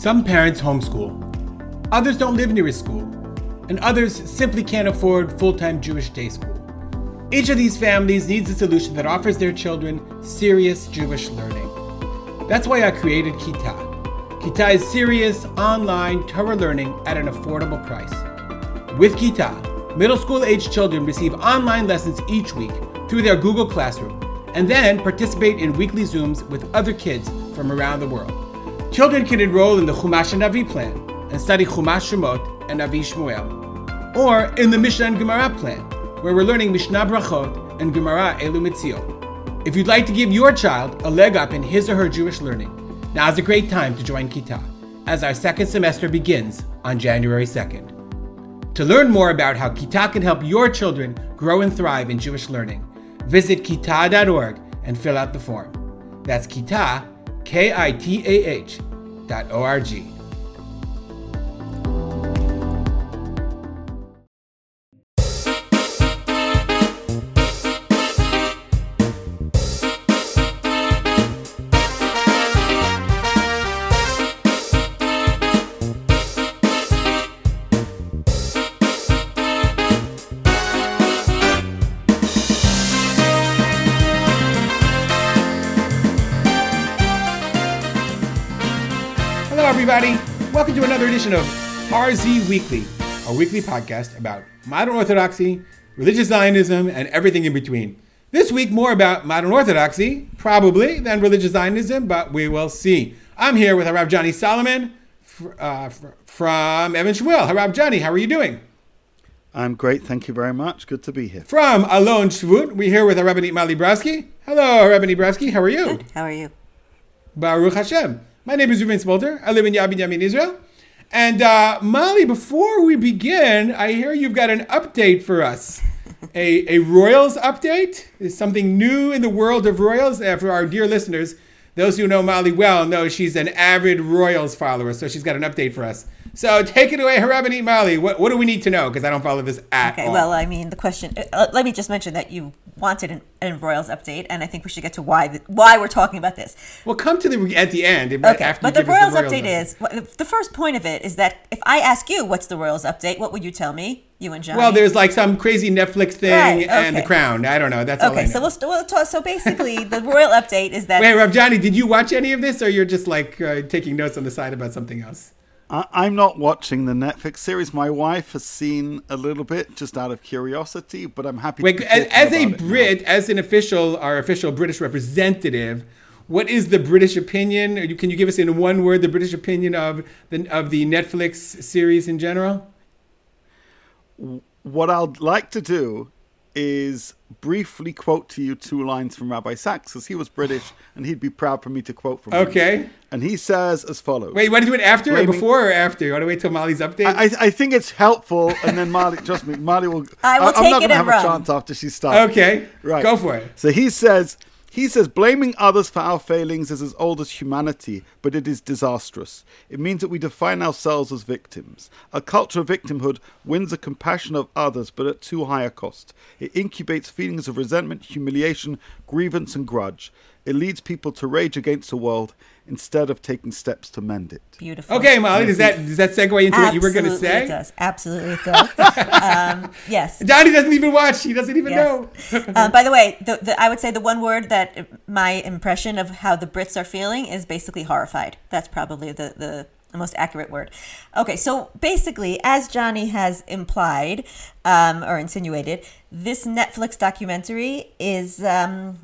Some parents homeschool, others don't live near a school, and others simply can't afford full time Jewish day school. Each of these families needs a solution that offers their children serious Jewish learning. That's why I created Kitah. Kitah is serious online Torah learning at an affordable price. With Kitah, middle school age children receive online lessons each week through their Google Classroom and then participate in weekly Zooms with other kids from around the world. Children can enroll in the Chumash and Navi plan and study Chumash Shemot and Navi Shmuel, or in the Mishnah and Gemara plan, where we're learning Mishnah Brachot and Gemara Elu Mitziot. If you'd like to give your child a leg up in his or her Jewish learning, now's a great time to join Kitah, as our second semester begins on January 2nd. To learn more about how Kitah can help your children grow and thrive in Jewish learning, visit kitah.org and fill out the form. That's kitah, K I T A H dot O R G. edition of RZ Weekly, a weekly podcast about modern Orthodoxy, religious Zionism, and everything in between. This week, more about modern Orthodoxy, probably, than religious Zionism, but we will see. I'm here with Harav Johnny Solomon uh, from Even Shmuel. Harav Johnny, how are you doing? I'm great, thank you very much. Good to be here. From Alon Shvut, we're here with Rabbanit Mali Brofsky. Hello, Rabbi Brofsky, how are you? Good. How are you? Baruch Hashem. My name is Reuven Spolter. I live in Yad Binyamin, Israel. And uh, Molly, before we begin, I hear you've got an update for us. a, a Royals update is something new in the world of Royals. Uh, for our dear listeners, those who know Molly well know she's an avid Royals follower, so she's got an update for us. So take it away, Harabani Molly. What, what do we need to know? Because I don't follow this at Okay. all. Well, I mean, the question. Uh, let me just mention that you wanted an, an Royals update, and I think we should get to why the, why we're talking about this. we'll come to the at the end. Okay. after but the give us Royals update is the first point of it is that if I ask you what's the Royals update, what would you tell me? You and Johnny. Well, there's like some crazy Netflix thing Right, and The. Crown. I don't know. That's all I okay. know. So we'll, we'll talk. So basically, the Royal update is that Wait, Rav Johnny, did you watch any of this, or you're just like uh, taking notes on the side about something else? I, I'm not watching the Netflix series. My wife has seen a little bit just out of curiosity, but I'm happy Wait, as, as a. Brit, as an official, our official British representative, what is the British opinion? You, can you give us in one word the British opinion of the of the Netflix series in general? What I'd like to do is briefly quote to you two lines from Rabbi Sachs, because he was British and he'd be proud for me to quote from him. Okay. And he says as follows. Wait, you want to do it after or before or after? You want to wait till Molly's update? I, I- I think it's helpful, and then Molly, trust me, Molly will. I will I'm not gonna have run. a chance after she starts. okay, Right. Go for it. So he says, he says, blaming others for our failings is as old as humanity, but it is disastrous. It means that we define ourselves as victims. A culture of victimhood wins the compassion of others, but at too high a cost. It incubates feelings of resentment, humiliation, grievance, and grudge. It leads people to rage against the world instead of taking steps to mend it. beautiful. Okay, Molly, does that does that segue into what you were going to Absolutely say? It does. Absolutely, it does. um, yes. Johnny doesn't even watch. He doesn't even know. Uh, by the way, the, the, I would say the one word that my impression of how the Brits are feeling is basically horrified. That's probably the, the, the most accurate word. Okay, so basically, as Johnny has implied um, or insinuated, this Netflix documentary is. Um,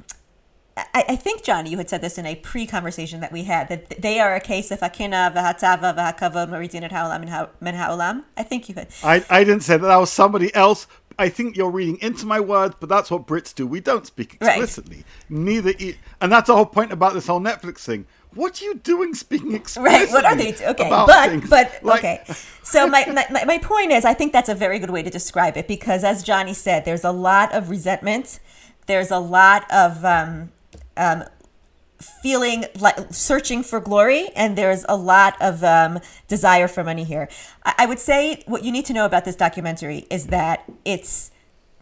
I, I think Johnny, you had said this in a pre-conversation that we had that they are a case of akina v'hatava v'hakavod maridin et ha'olam min ha'olam. I think you had. I, I didn't say that. That was somebody else. I think you're reading into my words, but that's what Brits do. We don't speak Right. explicitly. Neither, e- and that's the whole point about this whole Netflix thing. What are you doing speaking explicitly? Right. What are they? Okay. about But things? but Like- okay. So my, my my- my point is, I think that's a very good way to describe it because, as Johnny said, there's a lot of resentment. There's a lot of um, um, feeling like searching for glory, and there's a lot of um, desire for money here. I, I would say what you need to know about this documentary is that it's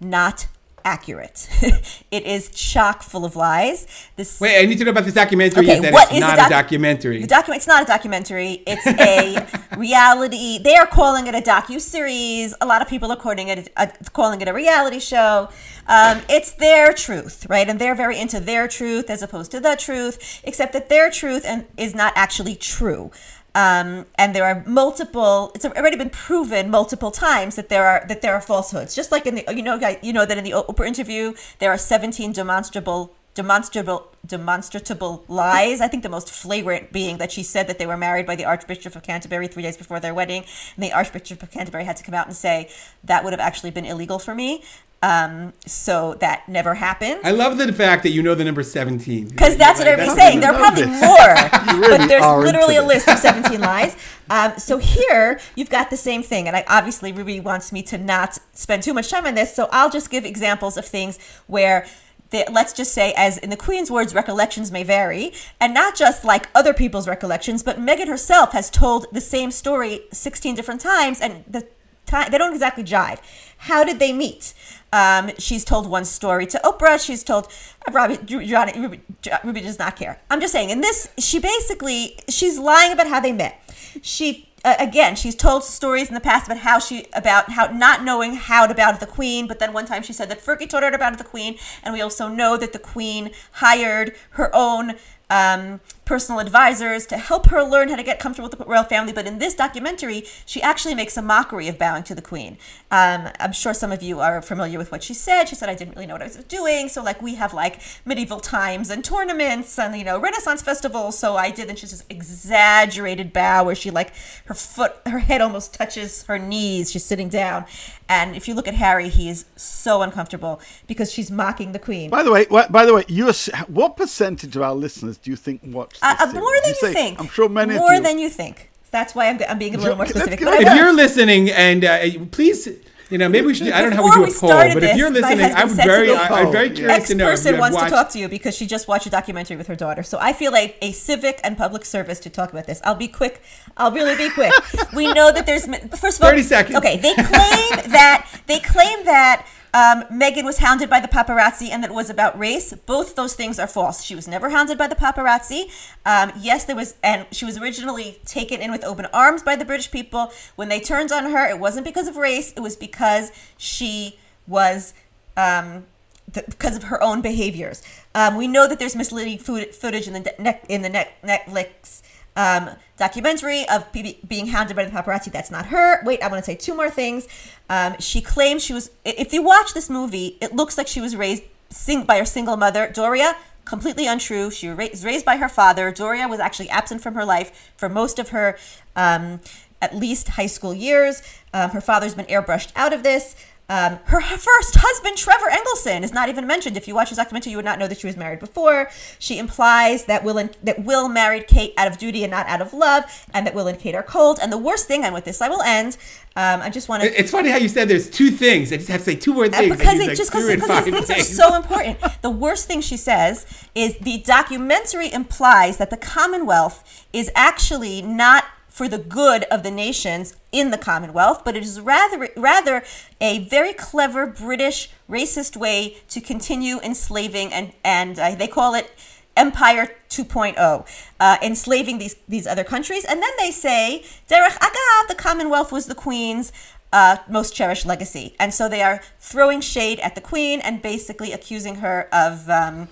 not accurate. it is chock full of lies. This Wait, I need to know about this documentary. Okay, that what it's is not the doc- a documentary. The document. It's not a documentary. It's a reality. They are calling it a docu series. A lot of people are calling it a, calling it a reality show. Um, it's their truth, right? And they're very into their truth as opposed to the truth. Except that their truth and is not actually true. Um, and there are multiple. It's already been proven multiple times that there are that there are falsehoods. Just like in the you know you know that in the Oprah interview there are 17 demonstrable demonstrable demonstrable lies. I think the most flagrant being that she said that they were married by the Archbishop of Canterbury three days before their wedding, and the Archbishop of Canterbury had to come out and say that would have actually been illegal for me. Um, so that never happened. I love the fact that you know the number 17. Because that's what everybody's saying. There are probably this. more, really but there's literally a list of 17 lies. Um, so here you've got the same thing, and I obviously Ruby wants me to not spend too much time on this, so I'll just give examples of things where. The, let's just say, as in the Queen's words, recollections may vary, and not just like other people's recollections, but Meghan herself has told the same story 16 different times, and the they don't exactly jive. How did they meet? Um, she's told one story to Oprah. She's told uh, Robbie, Ruby, Ruby does not care. I'm just saying. In this, she basically she's lying about how they met. She uh, again, she's told stories in the past about how she about how not knowing how to bow to the queen, but then one time she said that Fergie told her to bow to the queen, and we also know that the queen hired her own um, personal advisors to help her learn how to get comfortable with the royal family. But in this documentary, she actually makes a mockery of bowing to the queen. Um, I'm sure some of you are familiar with what she said. She said, I didn't really know what I was doing. So, like, we have like medieval times and tournaments and, you know, Renaissance festivals. So I did. And she's this exaggerated bow where she, like, her foot, her head almost touches her knees. She's sitting down. And if you look at Harry, he is so uncomfortable because she's mocking the queen. By the way, by the way, you what percentage of our listeners do you think watch? Uh, this uh, series? more than you, say- think. I'm sure many more than you think. That's why I'm, I'm being a little more specific. But I on will. If you're listening, and uh, please, you know, maybe we should. I don't know how we we do a poll, but if you're listening, I'm very, I, I'm very Oh, curious to know. if Ex-person you have wants to talk to you because she just watched a documentary with her daughter. So I feel like a civic and public service to talk about this. I'll be quick. I'll really be quick. we know that there's first of all 30 seconds. Okay, they claim that they claim that um, Megan was hounded by the paparazzi and that was about race. Both those things are false. She was never hounded by the paparazzi. Um, yes, there was, and she was originally taken in with open arms by the British people. When they turned on her, it wasn't because of race. It was because she was. Um, th- because of her own behaviors, um, we know that there's misleading food- footage in the ne- in the net- Netflix um, documentary of be- being hounded by the paparazzi. That's not her. Wait, I want to say two more things. Um, she claims she was. If you watch this movie, it looks like she was raised sing- by her single mother, Doria. Completely untrue. She was raised by her father. Doria was actually absent from her life for most of her, um, at least high school years. Um, her father's been airbrushed out of this. Um, her first husband, Trevor Engelson, is not even mentioned. If you watch his documentary, you would not know that she was married before. She implies that Will and that Will married Kate out of duty and not out of love, and that Will and Kate are cold. And the worst thing, and with this I will end. Um, I just want to It's funny how you said there's two things. I just have to say two more things. Uh, because it, like, just because in because five these things are so important. The worst thing she says is the documentary implies that the Commonwealth is actually not for the good of the nations in the Commonwealth, but it is rather rather a very clever British racist way to continue enslaving and and uh, they call it Empire 2.0, uh, enslaving these these other countries, and then they say Derech Agav, the Commonwealth was the Queen's uh, most cherished legacy, and so they are throwing shade at the Queen and basically accusing her of. Um,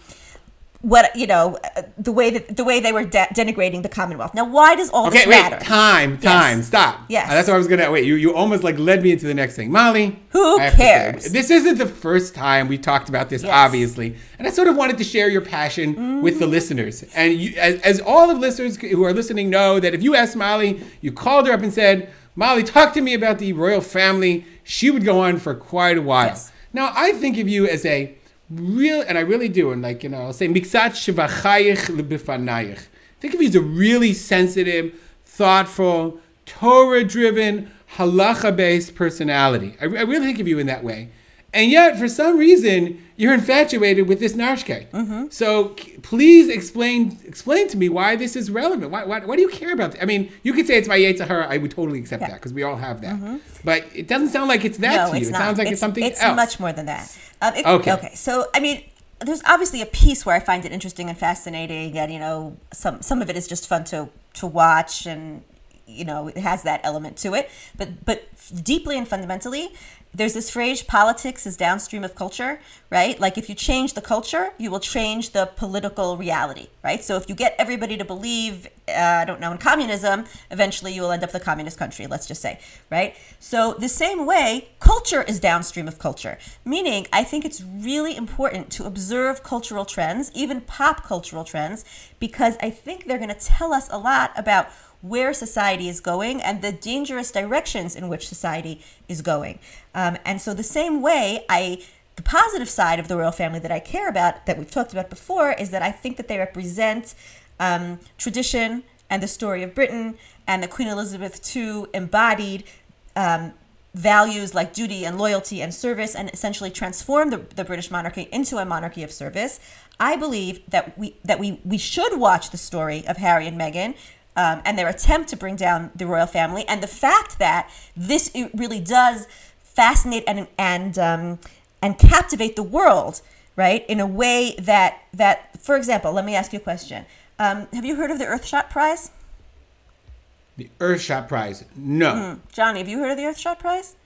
what you know, the way that the way they were de- denigrating the Commonwealth. Now, why does all Okay, this wait. matter? Time, Yes. time. Stop. Yes. Uh, that's what I was gonna. Wait, you you almost like led me into the next thing, Molly. Who to say, cares? this isn't the first time we talked about this, Yes. obviously, and I sort of wanted to share your passion with Mm-hmm. the listeners. And you, as, as all of listeners who are listening know, that if you asked Molly, you called her up and said, "Molly, talk to me about the royal family," she would go on for quite a while. Yes. Now, I think of you as a real, and I really do, and like, you know, I'll say, miksat shivachayich lebifanayich. Think of you as a really sensitive, thoughtful, Torah driven, halacha based personality. I, I really think of you in that way. And yet, for some reason, you're infatuated with this Narshke. Mm-hmm. So c- please explain explain to me why this is relevant. Why, why, why do you care about this? I mean, you could say it's by Yetzirah. I would totally accept Yeah. Mm-hmm. that because we all have that. But it doesn't sound like it's that no, to you. it's it not. sounds like it's, something it's else. much more than that. Um, it- Okay. Okay. So I mean, there's obviously a piece where I find it interesting and fascinating, and you know, some some of it is just fun to to watch, and you know, it has that element to it. But but deeply and fundamentally. There's this phrase, politics is downstream of culture, right? Like if you change the culture, you will change the political reality, right? So if you get everybody to believe, uh, I don't know, in communism, eventually you will end up the communist country, let's just say, right? So the same way, culture is downstream of culture, meaning I think it's really important to observe cultural trends, even pop cultural trends, because I think they're going to tell us a lot about where society is going and the dangerous directions in which society is going. Um, and so, the same way, I the positive side of the royal family that I care about, that we've talked about before, is that I think that they represent um, tradition and the story of Britain, and that Queen Elizabeth II embodied um, values like duty and loyalty and service, and essentially transformed the, the British monarchy into a monarchy of service. I believe that we that we we should watch the story of Harry and Meghan um, and their attempt to bring down the royal family, and the fact that this it really does fascinate and and um, and captivate the world, right? In a way that that, for example, let me ask you a question. Um, have you heard of the Earthshot Prize, The Earthshot Prize. No. Hmm. Johnny? Have you heard of the Earthshot Prize?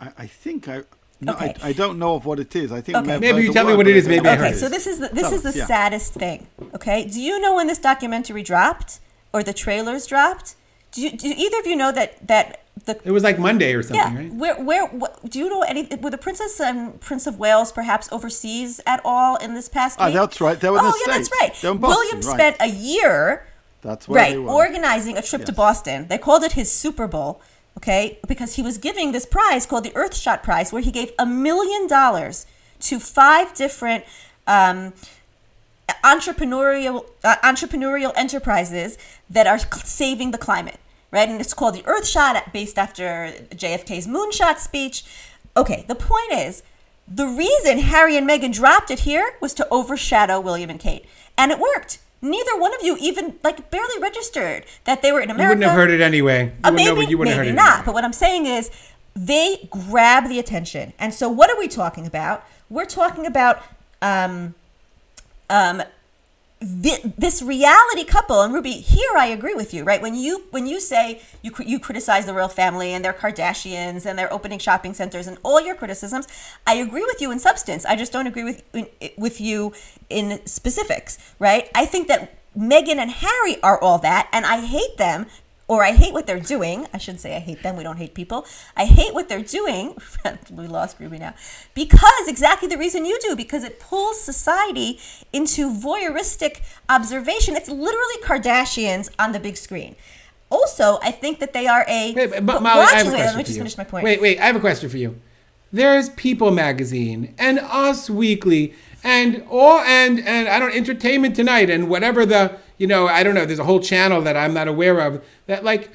I, I think I. No, Okay. I, I don't know of what it is. I think Okay. Maybe you tell me what it but I is, don't maybe know I heard Okay, so this is the, this Tell is the yeah. saddest thing. Okay, do you know when this documentary dropped or the trailers dropped? Do, you, do either of you know that that the It was like Monday or something, yeah right? where where what, do you know any were the princess and prince of Wales perhaps overseas at all in this past Ah, week? that's right, they were in oh the yeah, that's right. They were in Boston, William right. spent a year That's where right organizing a trip to Boston. They called it his Super Bowl. Okay, because he was giving this prize called the Earthshot Prize, where he gave a million dollars to five different um, entrepreneurial uh, entrepreneurial enterprises that are saving the climate, right? And it's called the Earthshot, based after JFK's moonshot speech. Okay, the point is, the reason Harry and Meghan dropped it here was to overshadow William and Kate, and it worked. Neither one of you even like barely registered that they were in You America. wouldn't have heard it anyway. You Uh, wouldn't know, maybe, you wouldn't have maybe heard it not. anyway. But what I'm saying is, they grab the attention. And so, what are we talking about? We're talking about um, um, this reality couple. And Ruby, here I agree with you, right? When you when you say you you criticize the royal family and their Kardashians and their opening shopping centers and all your criticisms, I agree with you in substance. I just don't agree with with you in specifics, right? I think that Meghan and Harry are all that, and I hate them or I hate what they're doing. I shouldn't say I hate them. We don't hate people. I hate what they're doing. we lost Ruby now. Because exactly the reason you do, because it pulls society into voyeuristic observation. It's literally Kardashians on the big screen. Also, I think that they are a. Wait, but, but Molly, I have a Wait, question let me for just you. finish my point. Wait, wait, I have a question for you. There's People Magazine and Us Weekly and all and and I don't Entertainment Tonight and whatever the you know I don't know. There's a whole channel that I'm not aware of that like.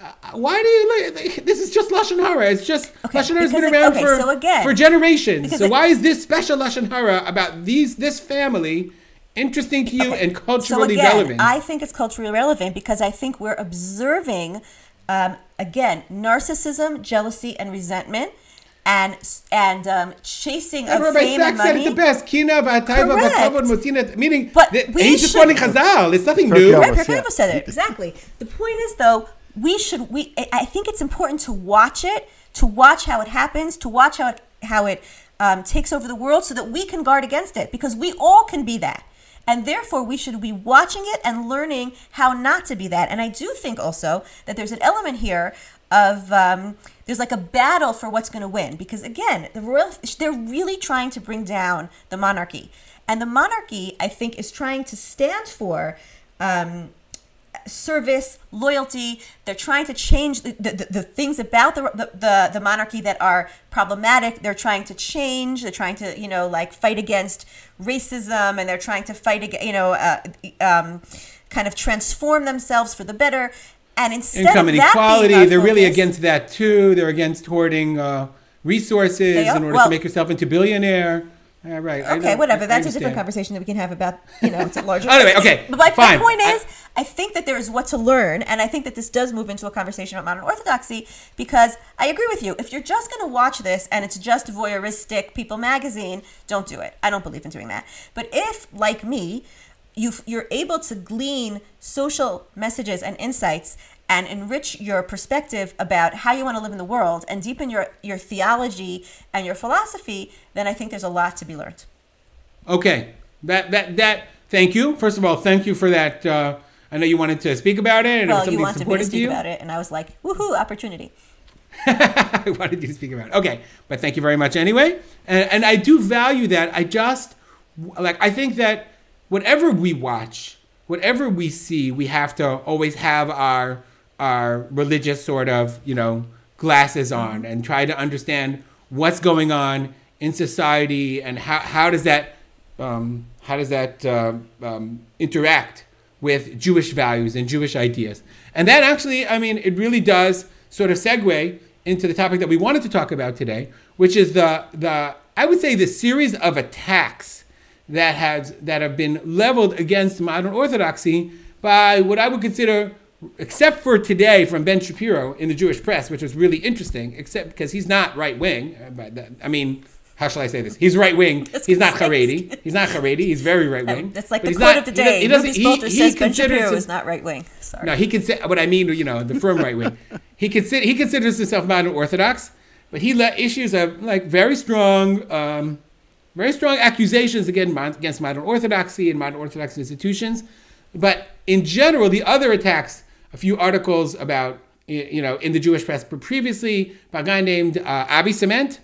Uh, why do you like this? Is just lashon hara. It's just Okay, lashon hara's been because it- around okay, for so again- for generations. So it- why is this special lashon hara about these this family interesting to you Okay, and culturally so again, relevant? I think it's culturally relevant because I think we're observing, um, again, narcissism, jealousy, and resentment, and and um, chasing of Rabbi fame and Sachs said money. it the best. Kina v'atayva Correct. v'kavod motina. Meaning, But that we he's just should- quoting Chazal. It's nothing new. Right, Yes, yeah. said it exactly. The point is, though, we should. We I- I think it's important to watch it, to watch how it happens, to watch how it how it um, takes over the world, so that we can guard against it. Because we all can be that, and therefore we should be watching it and learning how not to be that. And I do think also that there's an element here of um, there's like a battle for what's going to win because again the royal they're really trying to bring down the monarchy and the monarchy i think is trying to stand for um, service, loyalty. They're trying to change the, the, the, things about the, the, the, the monarchy that are problematic. They're trying to change. They're trying to, you know, like fight against racism and they're trying to fight against, you know, uh, um, kind of transform themselves for the better. And instead Income of and that equality. being our They're really focus- against that too. They're against hoarding. Uh, resources in order well- to make yourself into billionaire. Yeah, right. I Okay, whatever. I- I That's a different conversation that we can have about, you know, it's a larger. Anyway, okay, But my, point I- is, I think that there is what to learn, and I think that this does move into a conversation about modern orthodoxy because I agree with you. If you're just going to watch this and it's just voyeuristic People magazine, don't do it. I don't believe in doing that. But if, like me, you you're able to glean social messages and insights and enrich your perspective about how you want to live in the world and deepen your your theology and your philosophy, then I think there's a lot to be learned. Okay, that that that. Thank you. First of all, thank you for that. Uh, I know you wanted to speak about it, and Well, you wanted me to speak you. about it, and I was like, "Woohoo, opportunity!" I wanted you to speak about it. Okay, but thank you very much anyway. And, and I do value that. I just like I think that whatever we watch, whatever we see, we have to always have our our religious sort of you know glasses on and try to understand what's going on in society and how how does that um, how does that uh, um, interact with Jewish values and Jewish ideas. And that actually, I mean, it really does sort of segue into the topic that we wanted to talk about today, which is the the I would say the series of attacks that has that have been leveled against modern orthodoxy by what I would consider except for today from Ben Shapiro in the Jewish press, which was really interesting, except because he's not right wing. I mean, how shall I say this? He's right wing. He's not. Haredi. He's not Haredi. He's very right wing. That's like But the quote not- of the he does- day. He doesn't. He, he says Ben Shapiro is not right wing. Sorry. no, he consider what I mean. You know, the firm right wing. He consider he considers himself modern orthodox, but he let issues of like very strong, um, very strong accusations against mon- against modern orthodoxy and modern orthodox institutions. But in general, the other attacks, a few articles about you know in the Jewish press, previously by a guy named uh, Avi Cement,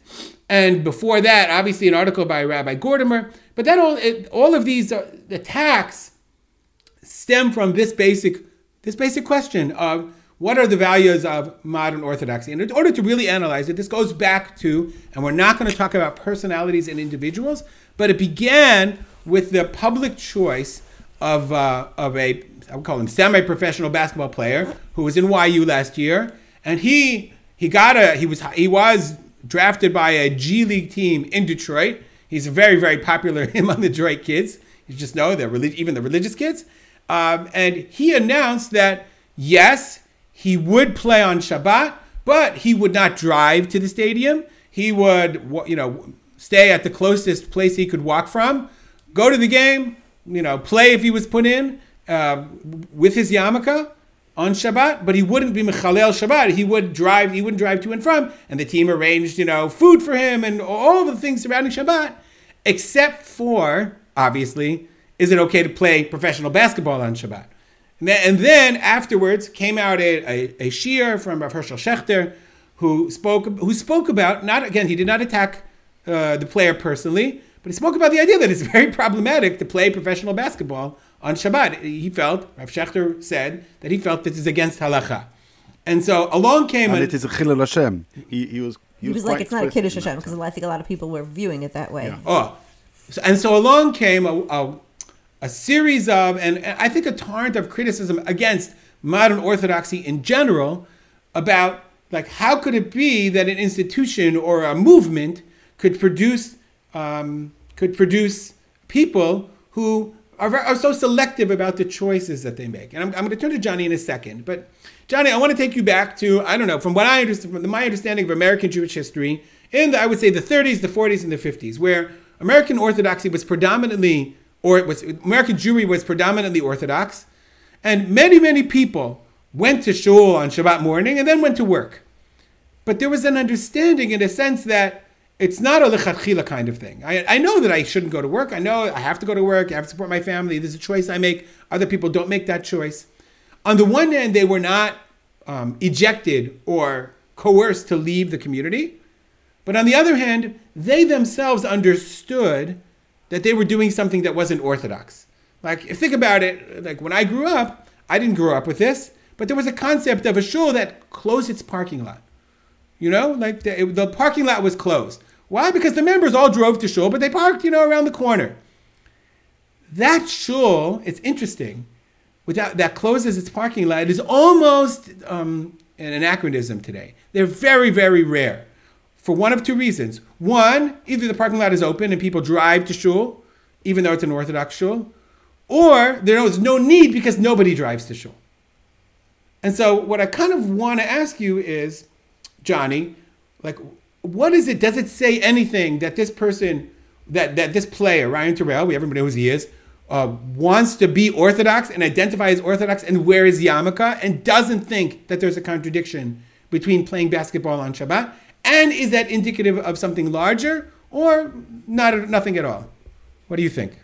and before that, obviously an article by Rabbi Gordimer. But then all it, all of these uh, attacks stem from this basic this basic question of what are the values of modern orthodoxy? And in order to really analyze it this goes back to and we're not going to talk about personalities and individuals but it began with the public choice of, uh, of a i would call him semi-professional basketball player who was in yu last year. And he he got a he was he was drafted by a g league team in detroit. He's very very popular among the detroit kids. You just know the relig- even the religious kids. Um, and he announced that yes, he would play on Shabbat, but he would not drive to the stadium. He would, you know, stay at the closest place he could walk from, go to the game, you know, play if he was put in uh, with his yarmulke on Shabbat, but he wouldn't be mechalel Shabbat. He would drive. He wouldn't drive to and from, and the team arranged, you know, food for him and all the things surrounding Shabbat, except for obviously, is it okay to play professional basketball on Shabbat? And then, and then afterwards came out a, a, a shiur from Rav Hershel Schachter, who spoke who spoke about not again he did not attack uh, the player personally, but he spoke about the idea that it's very problematic to play professional basketball on Shabbat. He felt Rav Schachter said that he felt this is against halacha, and so along came And an- it is a chilul Hashem. He, he was. He, He was quite like, it's not a Kiddush in. Hashem, because I think a lot of people were viewing it that way. Yeah. Oh, so, and so along came a, a, a series of, and, and I think a torrent of criticism against modern orthodoxy in general about like how could it be that an institution or a movement could produce um, could produce people who are, are so selective about the choices that they make. And I'm, I'm going to turn to Johnny in a second, but Johnny, I want to take you back to I don't know from what I understand from my understanding of American Jewish history in the, I would say the 30s, the 40s, and the 50s, where American Orthodoxy was predominantly, or it was American Jewry was predominantly Orthodox, and many many people went to shul on Shabbat morning and then went to work. But there was an understanding in a sense that it's not a lechatchila kind of thing. I, I know that I shouldn't go to work. I know I have to go to work. I have to support my family. There's a choice I make. Other people don't make that choice. On the one hand, they were not um, ejected or coerced to leave the community. But on the other hand, they themselves understood that they were doing something that wasn't orthodox. Like, if think about it, like when I grew up, I didn't grow up with this, but there was a concept of a shul that closed its parking lot. You know, like the, it- the parking lot was closed. Why? Because the members all drove to shul, but they parked, you know, around the corner. That shul, it's interesting, without that closes its parking lot is almost um, an anachronism today. They're very, very rare. For one of two reasons. One, either the parking lot is open and people drive to shul, even though it's an Orthodox shul, or there is no need because nobody drives to shul. And so, what I kind of want to ask you is, Johnny, like, what is it? Does it say anything that this person, that that this player, Ryan Turell, we everybody knows who he is, uh, wants to be Orthodox and identify as Orthodox and wear his yarmulke and doesn't think that there's a contradiction between playing basketball on Shabbat? And is that indicative of something larger or not nothing at all? What do you think?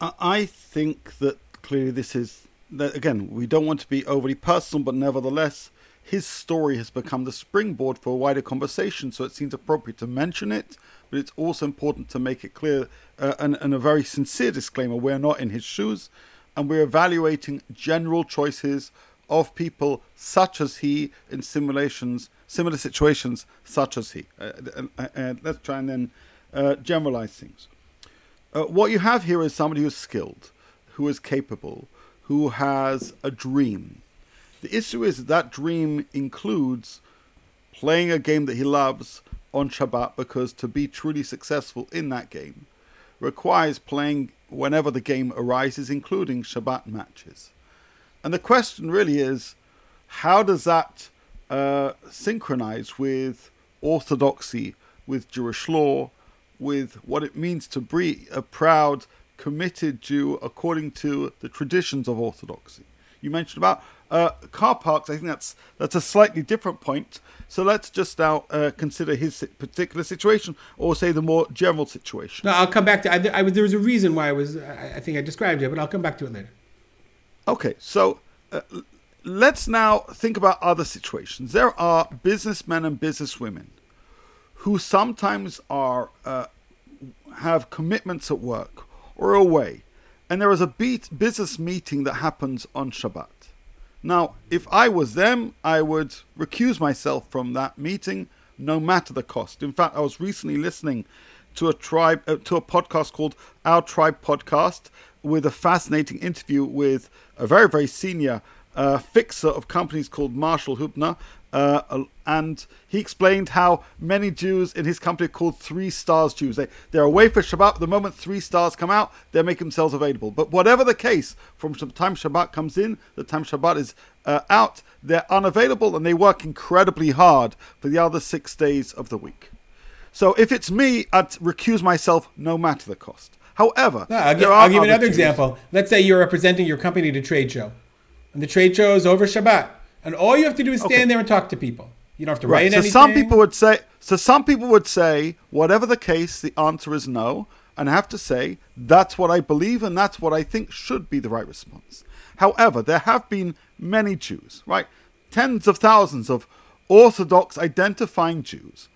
I think that clearly this is that again we don't want to be overly personal, but nevertheless his story has become the springboard for a wider conversation. So it seems appropriate to mention it, but it's also important to make it clear uh, and, and a very sincere disclaimer: we're not in his shoes, and we're evaluating general choices of people such as he in simulations, similar situations such as he. Uh, uh, uh, let's try and then uh, generalize things. Uh, what you have here is somebody who's skilled, who is capable, who has a dream. The issue is that, that dream includes playing a game that he loves on Shabbat because to be truly successful in that game requires playing whenever the game arises, including Shabbat matches. And the question really is how does that uh, synchronize with orthodoxy, with Jewish law, with what it means to be a proud, committed Jew according to the traditions of orthodoxy? You mentioned about uh, car parks. I think that's that's a slightly different point. So let's just now uh, consider his particular situation, or say the more general situation. No, I'll come back to. I, I, there was a reason why I was. I, I think I described it, but I'll come back to it later. Okay, so uh, let's now think about other situations. There are businessmen and businesswomen who sometimes are uh, have commitments at work or away, and there is a business meeting that happens on Shabbat. Now, if I was them, I would recuse myself from that meeting, no matter the cost. In fact, I was recently listening to a tribe uh, to a podcast called Our Tribe Podcast, with a fascinating interview with a very, very senior uh, fixer of companies called Marshall Huebner. Uh, and he explained how many Jews in his company are called three stars Jews. They, they're away for Shabbat. The moment three stars come out, they make themselves available. But whatever the case, from the time Shabbat comes in, the time Shabbat is uh, out, they're unavailable and they work incredibly hard for the other six days of the week. So if it's me, I'd recuse myself no matter the cost. However, no, I'll, give, I'll give another example. Let's say you're representing your company at a trade show, and the trade show is over Shabbat, and all you have to do is stand okay. there and talk to people. You don't have to right. write so anything. some people would say. So some people would say, whatever the case, the answer is no. And I have to say, that's what I believe, and that's what I think should be the right response. However, there have been many Jews, right? Tens of thousands of Orthodox identifying Jews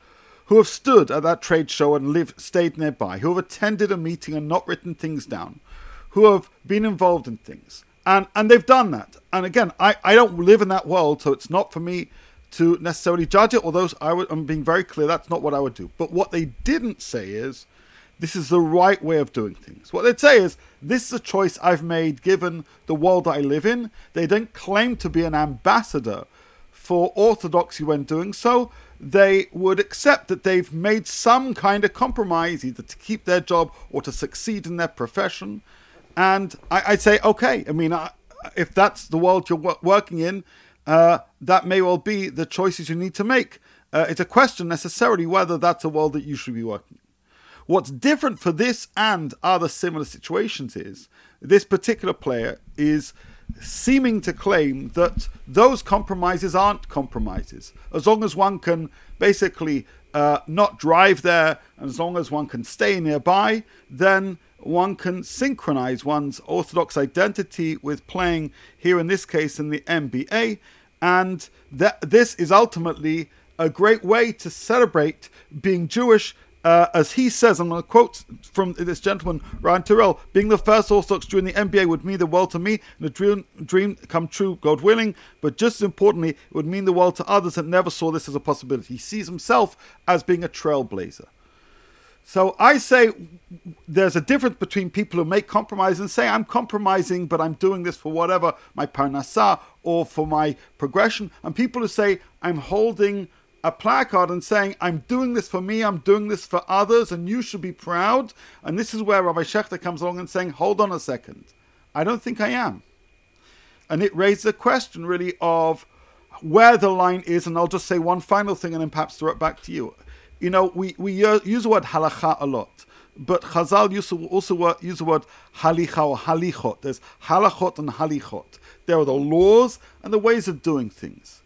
who have stood at that trade show and lived, stayed nearby, who have attended a meeting and not written things down, who have been involved in things. And, and they've done that. And again, I, I don't live in that world, so it's not for me to necessarily judge it, although I would, I'm being very clear that's not what I would do. But what they didn't say is, this is the right way of doing things. What they'd say is, this is a choice I've made given the world I live in. They don't claim to be an ambassador for orthodoxy when doing so they would accept that they've made some kind of compromise, either to keep their job or to succeed in their profession. And I, would say, okay, I mean, I, if that's the world you're w- working in, uh, that may well be the choices you need to make. Uh, it's a question necessarily whether that's a world that you should be working in. What's different for this and other similar situations is this particular player is seeming to claim that those compromises aren't compromises. As long as one can basically uh, not drive there, and as long as one can stay nearby, then one can synchronize one's Orthodox identity with playing, here in this case, in the NBA. And that this is ultimately a great way to celebrate being Jewish uh, as he says, I'm going to quote from this gentleman, Ryan Turell, being the first Orthodox Jew in the NBA would mean the world to me, and a dream, dream come true, God willing, but just as importantly, it would mean the world to others that never saw this as a possibility. He sees himself as being a trailblazer. So I say there's a difference between people who make compromise and say I'm compromising, but I'm doing this for whatever my parnasa or for my progression, and people who say I'm holding a placard and saying I'm doing this for me, I'm doing this for others, and you should be proud. And this is where Rabbi Schachter comes along and saying, hold on a second, I don't think I am. And it raises a question really of where the line is, and I'll just say one final thing and then perhaps throw it back to you you know, we, we use the word halacha a lot, but Chazal use, also use the word halicha or halichot. There's halachot and halichot. There are the laws and the ways of doing things.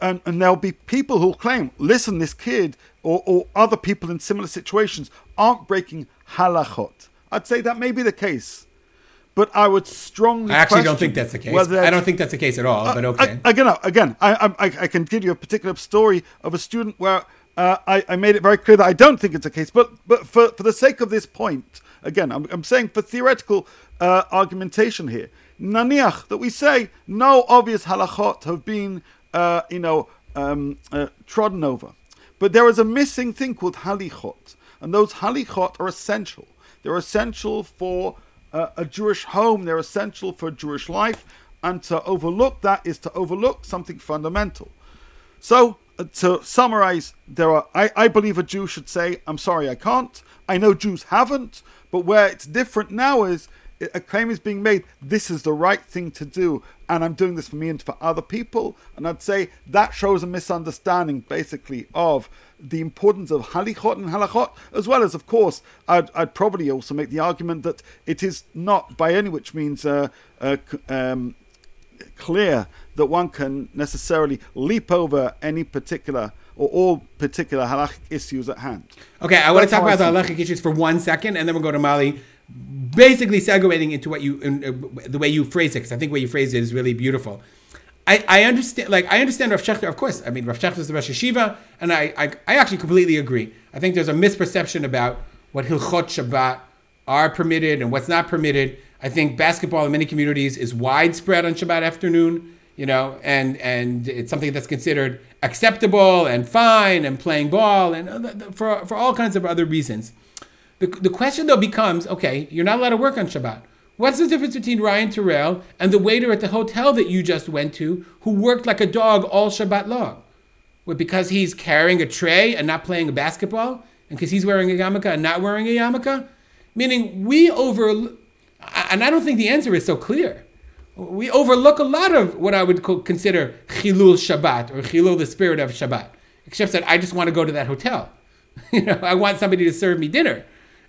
And, and there'll be people who'll claim, listen, this kid or, or other people in similar situations aren't breaking halachot. I'd say that may be the case but I would strongly. I actually don't think that's the case. I don't think that's the case at all. Uh, but okay. again, again, I, I, I, can give you a particular story of a student where uh, I, I, made it very clear that I don't think it's a case, but but for, for the sake of this point, again, I'm, I'm saying for theoretical uh, argumentation here, naniach that we say no obvious halachot have been uh, you know um, uh, trodden over, but there is a missing thing called halichot, and those halichot are essential. They're essential for uh, a Jewish home. They're essential for Jewish life, and to overlook that is to overlook something fundamental. So to summarize, there are I, I believe a Jew should say, I'm sorry, I can't. I know Jews haven't, but where it's different now is a claim is being made, this is the right thing to do, and I'm doing this for me and for other people. And I'd say that shows a misunderstanding, basically, of the importance of halichot and halachot, as well as, of course, I'd, I'd probably also make the argument that it is not by any which means uh, uh, um, clear that one can necessarily leap over any particular or all particular halachic issues at hand. Okay, I want to talk about the halachic issues for one second, and then we'll go to Mali. Basically, segueing into what you, uh, the way you phrase it, because I think way you phrase it is really beautiful. I, I understand, like I understand Rav Schachter, of course. I mean, Rav Schachter is the Rosh Yeshiva, and I, I, I actually completely agree. I think there's a misperception about what Hilchot Shabbat are permitted and what's not permitted. I think basketball in many communities is widespread on Shabbat afternoon you know, and and it's something that's considered acceptable and fine and playing ball and for for all kinds of other reasons. The, the question though becomes, okay, you're not allowed to work on Shabbat. What's the difference between Ryan Turell and the waiter at the hotel that you just went to who worked like a dog all Shabbat long? Well, because he's carrying a tray and not playing basketball? And because he's wearing a yarmulke and not wearing a yarmulke? Meaning we over, and I don't think the answer is so clear we overlook a lot of what I would consider chilul Shabbat or chilul the spirit of Shabbat. Except that I just want to go to that hotel. you know, I want somebody to serve me dinner,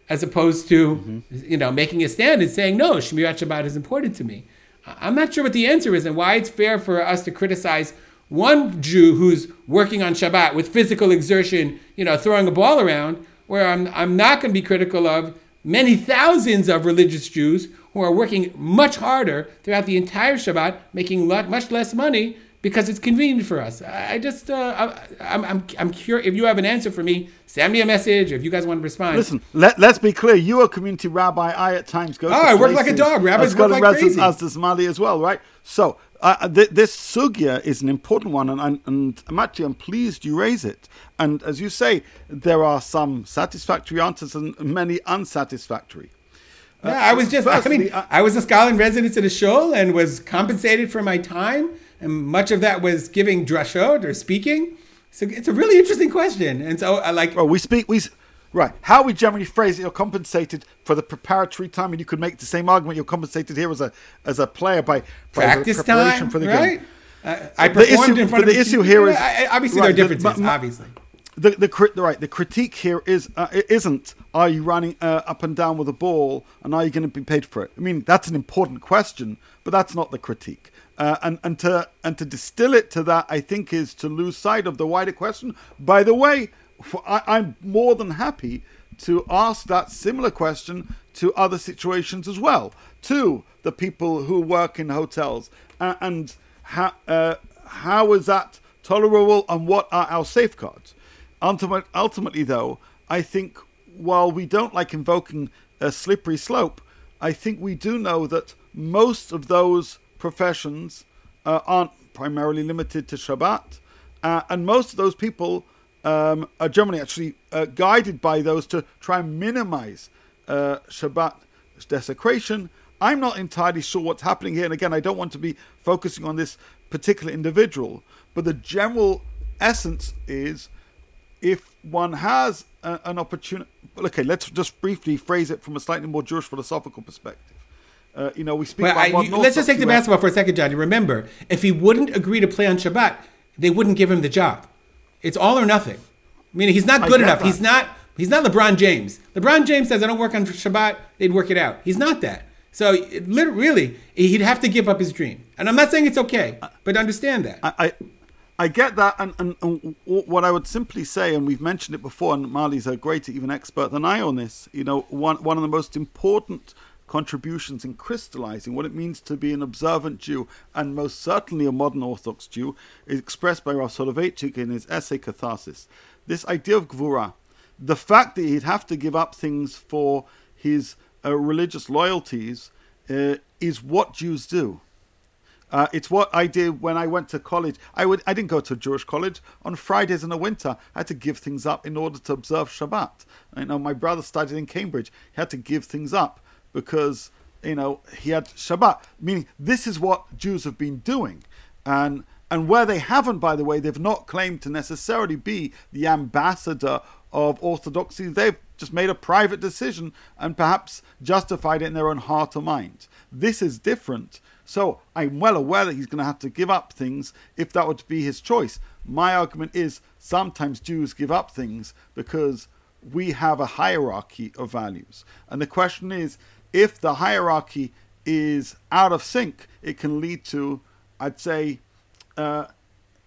as opposed to mm-hmm. you know making a stand and saying no, Shmirat Shabbat is important to me. I'm not sure what the answer is and why it's fair for us to criticize one Jew who's working on Shabbat with physical exertion, you know, throwing a ball around, where I'm, I'm not going to be critical of many thousands of religious Jews who are working much harder throughout the entire Shabbat, making much less money because it's convenient for us. I just, uh, I, am I'm, I'm curious. If you have an answer for me, send me a message. If you guys want to respond, listen. Let, let's be clear. You are a community rabbi. I at times go. Oh, I work like a dog. Rabbis work like crazy. As does Mali as well, right? So uh, th- this sugya is an important one, and, and, and I'm actually I'm pleased you raise it. And as you say, there are some satisfactory answers and many unsatisfactory. Yeah, I was just, Firstly, I mean, I, I was a scholar in residence at a shul and was compensated for my time. And much of that was giving drashot or speaking. So it's a really interesting question. And so I like. Well, we speak, we, right. How we generally phrase it, you're compensated for the preparatory time. And you could make the same argument you're compensated here as a, as a player by, by practice time, for the right? game. Uh, I performed the issue, in front of the issue here is obviously right, there are differences. The, obviously, the the, the right the critique here is uh, it isn't are you running uh, up and down with a ball and are you going to be paid for it i mean that's an important question but that's not the critique uh, and and to and to distill it to that i think is to lose sight of the wider question. By the way I, i'm more than happy to ask that similar question to other situations as well. To the people who work in hotels. And how uh, how is that tolerable and what are our safeguards? Ultimate, ultimately, though, I think while we don't like invoking a slippery slope, I think we do know that most of those professions uh, aren't primarily limited to Shabbat, uh, and most of those people um, are generally actually uh, guided by those to try and minimize uh, Shabbat desecration. I'm not entirely sure what's happening here. And again, I don't want to be focusing on this particular individual, but the general essence is if one has a, an opportunity. Okay, let's just briefly phrase it from a slightly more Jewish philosophical perspective. Uh, you know, we speak Well, about I- you- let's just take the basketball for a second, Johnny. Remember, if he wouldn't agree to play on Shabbat, they wouldn't give him the job. It's all or nothing. I Meaning he's not good enough. that. He's not. He's not LeBron James. LeBron James says, "I don't work on Shabbat." They'd work it out. He's not that. So, it, really, he'd have to give up his dream. And I'm not saying it's okay, but understand that. I, I, I get that, and, and, and what I would simply say, and we've mentioned it before, and Marley's a greater even expert than I on this. You know, one one of the most important contributions in crystallizing what it means to be an observant Jew, and most certainly a modern Orthodox Jew, is expressed by Rav Soloveitchik in his essay Catharsis. This idea of gvura, the fact that he'd have to give up things for his uh, religious loyalties, uh, is what Jews do. Uh, it's what I did when I went to college. I would I didn't go to Jewish college. On Fridays in the winter, I had to give things up in order to observe Shabbat. You know, my brother studied in Cambridge. He had to give things up because you know he had Shabbat. Meaning, this is what Jews have been doing, and and where they haven't, by the way, they've not claimed to necessarily be the ambassador of Orthodoxy. They've just made a private decision and perhaps justified it in their own heart or mind. This is different. So I'm well aware that he's going to have to give up things if that were to be his choice. My argument is sometimes Jews give up things because we have a hierarchy of values. And the question is if the hierarchy is out of sync, it can lead to, I'd say, uh,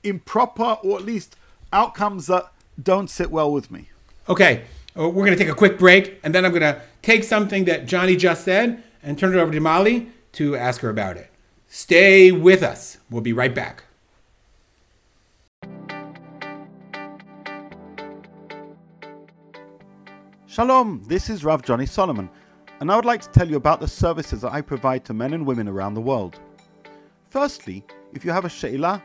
improper or at least outcomes that don't sit well with me. Okay, uh, we're going to take a quick break, and then I'm going to take something that Johnny just said and turn it over to Molly to ask her about it. Stay with us. We'll be right back. Shalom, this is Rav Johnny Solomon, and I would like to tell you about the services that I provide to men and women around the world. Firstly, if you have a she'ilah,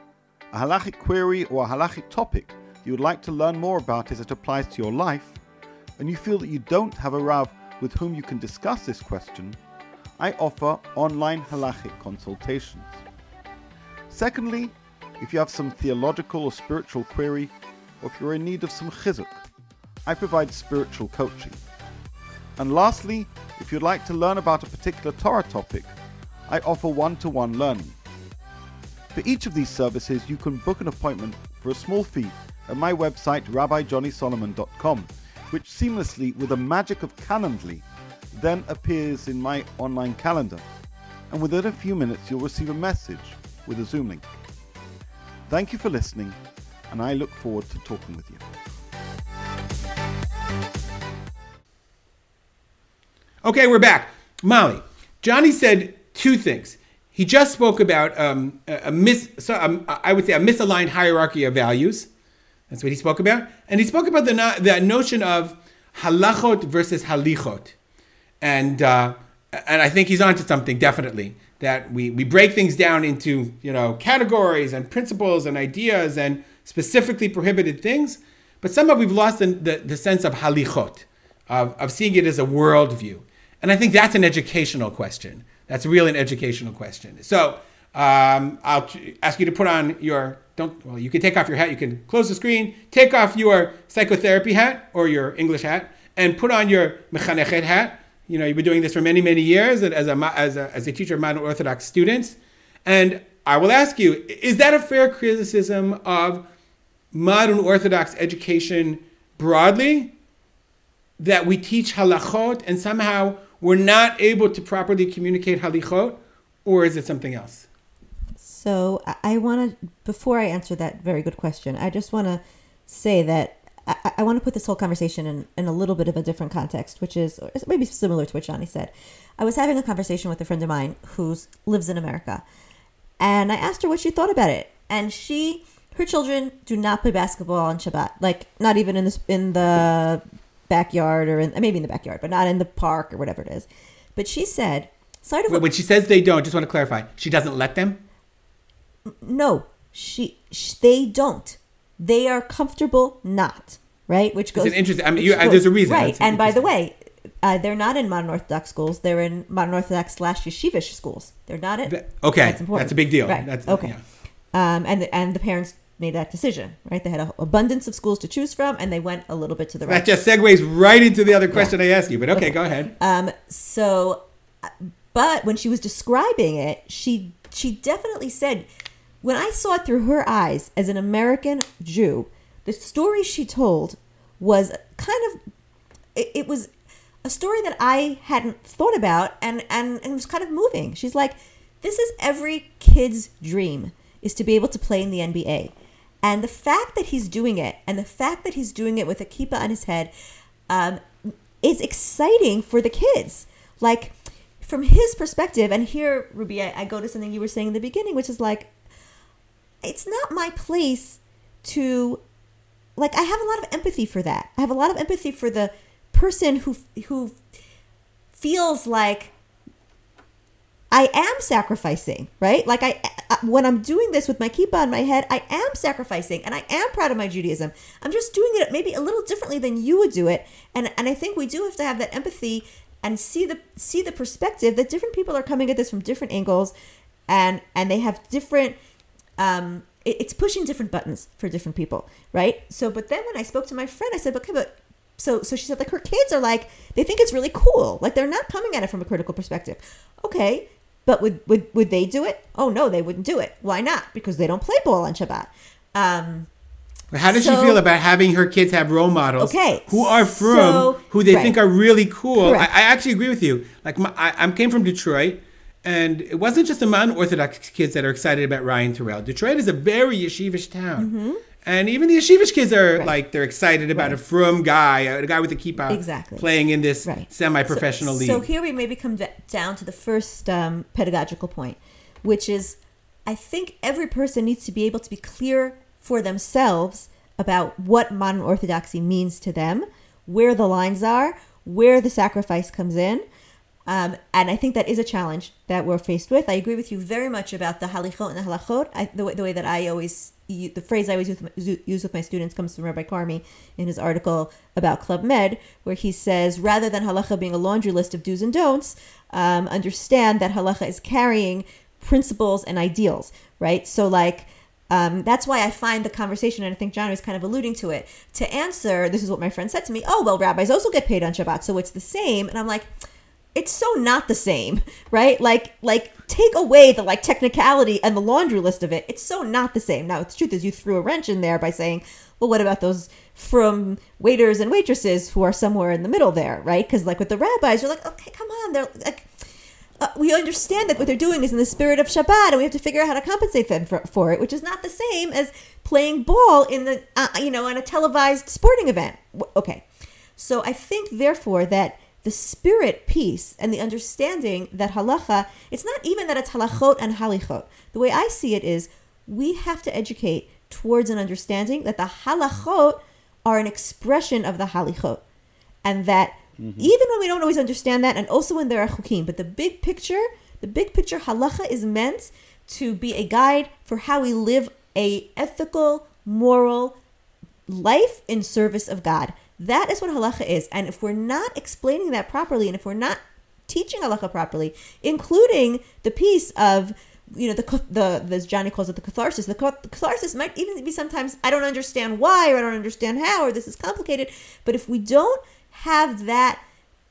a halachic query, or a halachic topic you would like to learn more about as it applies to your life, and you feel that you don't have a Rav with whom you can discuss this question, I offer online halachic consultations. Secondly, if you have some theological or spiritual query, or if you're in need of some chizuk, I provide spiritual coaching. And lastly, if you'd like to learn about a particular Torah topic, I offer one to one learning. For each of these services, you can book an appointment for a small fee at my website rabbijohnnysolomon.com, which seamlessly, with the magic of Calendly, then appears in my online calendar. And within a few minutes, you'll receive a message with a Zoom link. Thank you for listening, and I look forward to talking with you. Okay, we're back. Molly, Johnny said two things. He just spoke about um, a, a mis, so, um, I would say a misaligned hierarchy of values. That's what he spoke about. And he spoke about the, the notion of halachot versus halichot. And, uh, and I think he's onto something, definitely. That we, we break things down into you know categories and principles and ideas and specifically prohibited things. But somehow we've lost the, the, the sense of halichot, of, of seeing it as a worldview. And I think that's an educational question. That's really an educational question. So um, I'll ask you to put on your don't. Well, you can take off your hat. You can close the screen. Take off your psychotherapy hat or your English hat, and put on your mechanechet hat. You know, you've been doing this for many, many years as a as a, as a teacher of modern Orthodox students. And I will ask you: Is that a fair criticism of modern Orthodox education broadly? That we teach halachot and somehow we're not able to properly communicate halichot, or is it something else? So I- want to, before I answer that very good question, I just want to say that I, I want to put this whole conversation in, in a little bit of a different context, which is maybe similar to what Johnny said. I was having a conversation with a friend of mine who lives in America, and I asked her what she thought about it, and she, her children do not play basketball on Shabbat, like not even in the in the backyard or in maybe in the backyard, but not in the park or whatever it is. But she said, side of When when she says they don't, just want to clarify, she doesn't let them. no she, sh they don't they are comfortable not. Right, which goes. an interesting- I mean, you- uh, there's a reason. Right, It's and by the way, uh, they're not in modern Orthodox schools. They're in modern Orthodox slash yeshivish schools. They're not in. Okay, That's important. that's a big deal. Right. That's- okay. yeah. Um, and the, and the parents made that decision. Right. They had an abundance of schools to choose from, and they went a little bit to the right. That just segues right into the other question I asked you. But okay, go ahead. Um, so, but when she was describing it, she she definitely said, when I saw it through her eyes as an American Jew, the story she told was kind of it, it was a story that I hadn't thought about, and and and it was kind of moving. She's like, this is every kid's dream is to be able to play in the NBA. And the fact that he's doing it, and the fact that he's doing it with a kippah on his head, um, is exciting for the kids. Like, from his perspective, and here, Ruby, I, I go to something you were saying in the beginning, which is like, it's not my place to, like, I have a lot of empathy for that. I have a lot of empathy for the person who who feels like I am sacrificing, right? Like I, I- when I'm doing this with my kippah on my head, I am sacrificing, and I am proud of my Judaism. I'm just doing it maybe a little differently than you would do it, and and I think we do have to have that empathy and see the see the perspective that different people are coming at this from different angles, and and they have different. Um, it- it's pushing different buttons for different people, right? So, but then when I spoke to my friend, I said, okay, but so so she said like her kids are like they think it's really cool like they're not coming at it from a critical perspective okay but would would, would they do it oh no they wouldn't do it why not because they don't play ball on shabbat um How does So- she feel about having her kids have role models Okay, who are from so- who they right. think are really cool? I, I actually agree with you. Like my, I, I came from Detroit, and it wasn't just the non-Orthodox kids that are excited about Ryan Turell. Detroit is a very yeshivish town, and even the yeshivish kids are. Right. like they're excited about a frum guy, a guy with a kippah, Exactly. playing in this right semi-professional so, league. so here we maybe come down to the first um, pedagogical point which is i think every person needs to be able to be clear for themselves about what modern orthodoxy means to them where the lines are where the sacrifice comes in um, and I think that is a challenge that we're faced with. I agree with you very much about the halichot and the halachot. I, the, way, the way that I always, the phrase I always use, with my- use with my students comes from Rabbi Karmi in his article about Club Med, where he says, rather than halacha being a laundry list of do's and don'ts, um, understand that halacha is carrying principles and ideals, right? So, like, um, that's why I find the conversation, and I think John was kind of alluding to it, to answer, this is what my friend said to me, oh, well, rabbis also get paid on Shabbat, so it's the same. And I'm like, it's so not the same, right? Like, like take away the like technicality and the laundry list of it. It's so not the same. Now, the truth is, you threw a wrench in there by saying, well, what about those from waiters and waitresses who are somewhere in the middle there, right? Because like with the rabbis, you're like, okay, come on, they're like, uh, we understand that what they're doing is in the spirit of Shabbat, and we have to figure out how to compensate them for, for it, which is not the same as playing ball in the, uh, you know, in a televised sporting event. Okay, so I think therefore that the spirit piece and the understanding that halacha, it's not even that it's halachot and halichot. The way I see it is we have to educate towards an understanding that the halachot are an expression of the halichot and that mm-hmm. even when we don't always understand that, and also when there are chukim, but the big picture, the big picture halacha is meant to be a guide for how we live a ethical, moral life in service of God. That is what halacha is, and if we're not explaining that properly, and if we're not teaching halacha properly, including the piece of you know the the as Johnny calls it the catharsis. The, ca- catharsis might even be sometimes I don't understand why or I don't understand how or this is complicated. But if we don't have that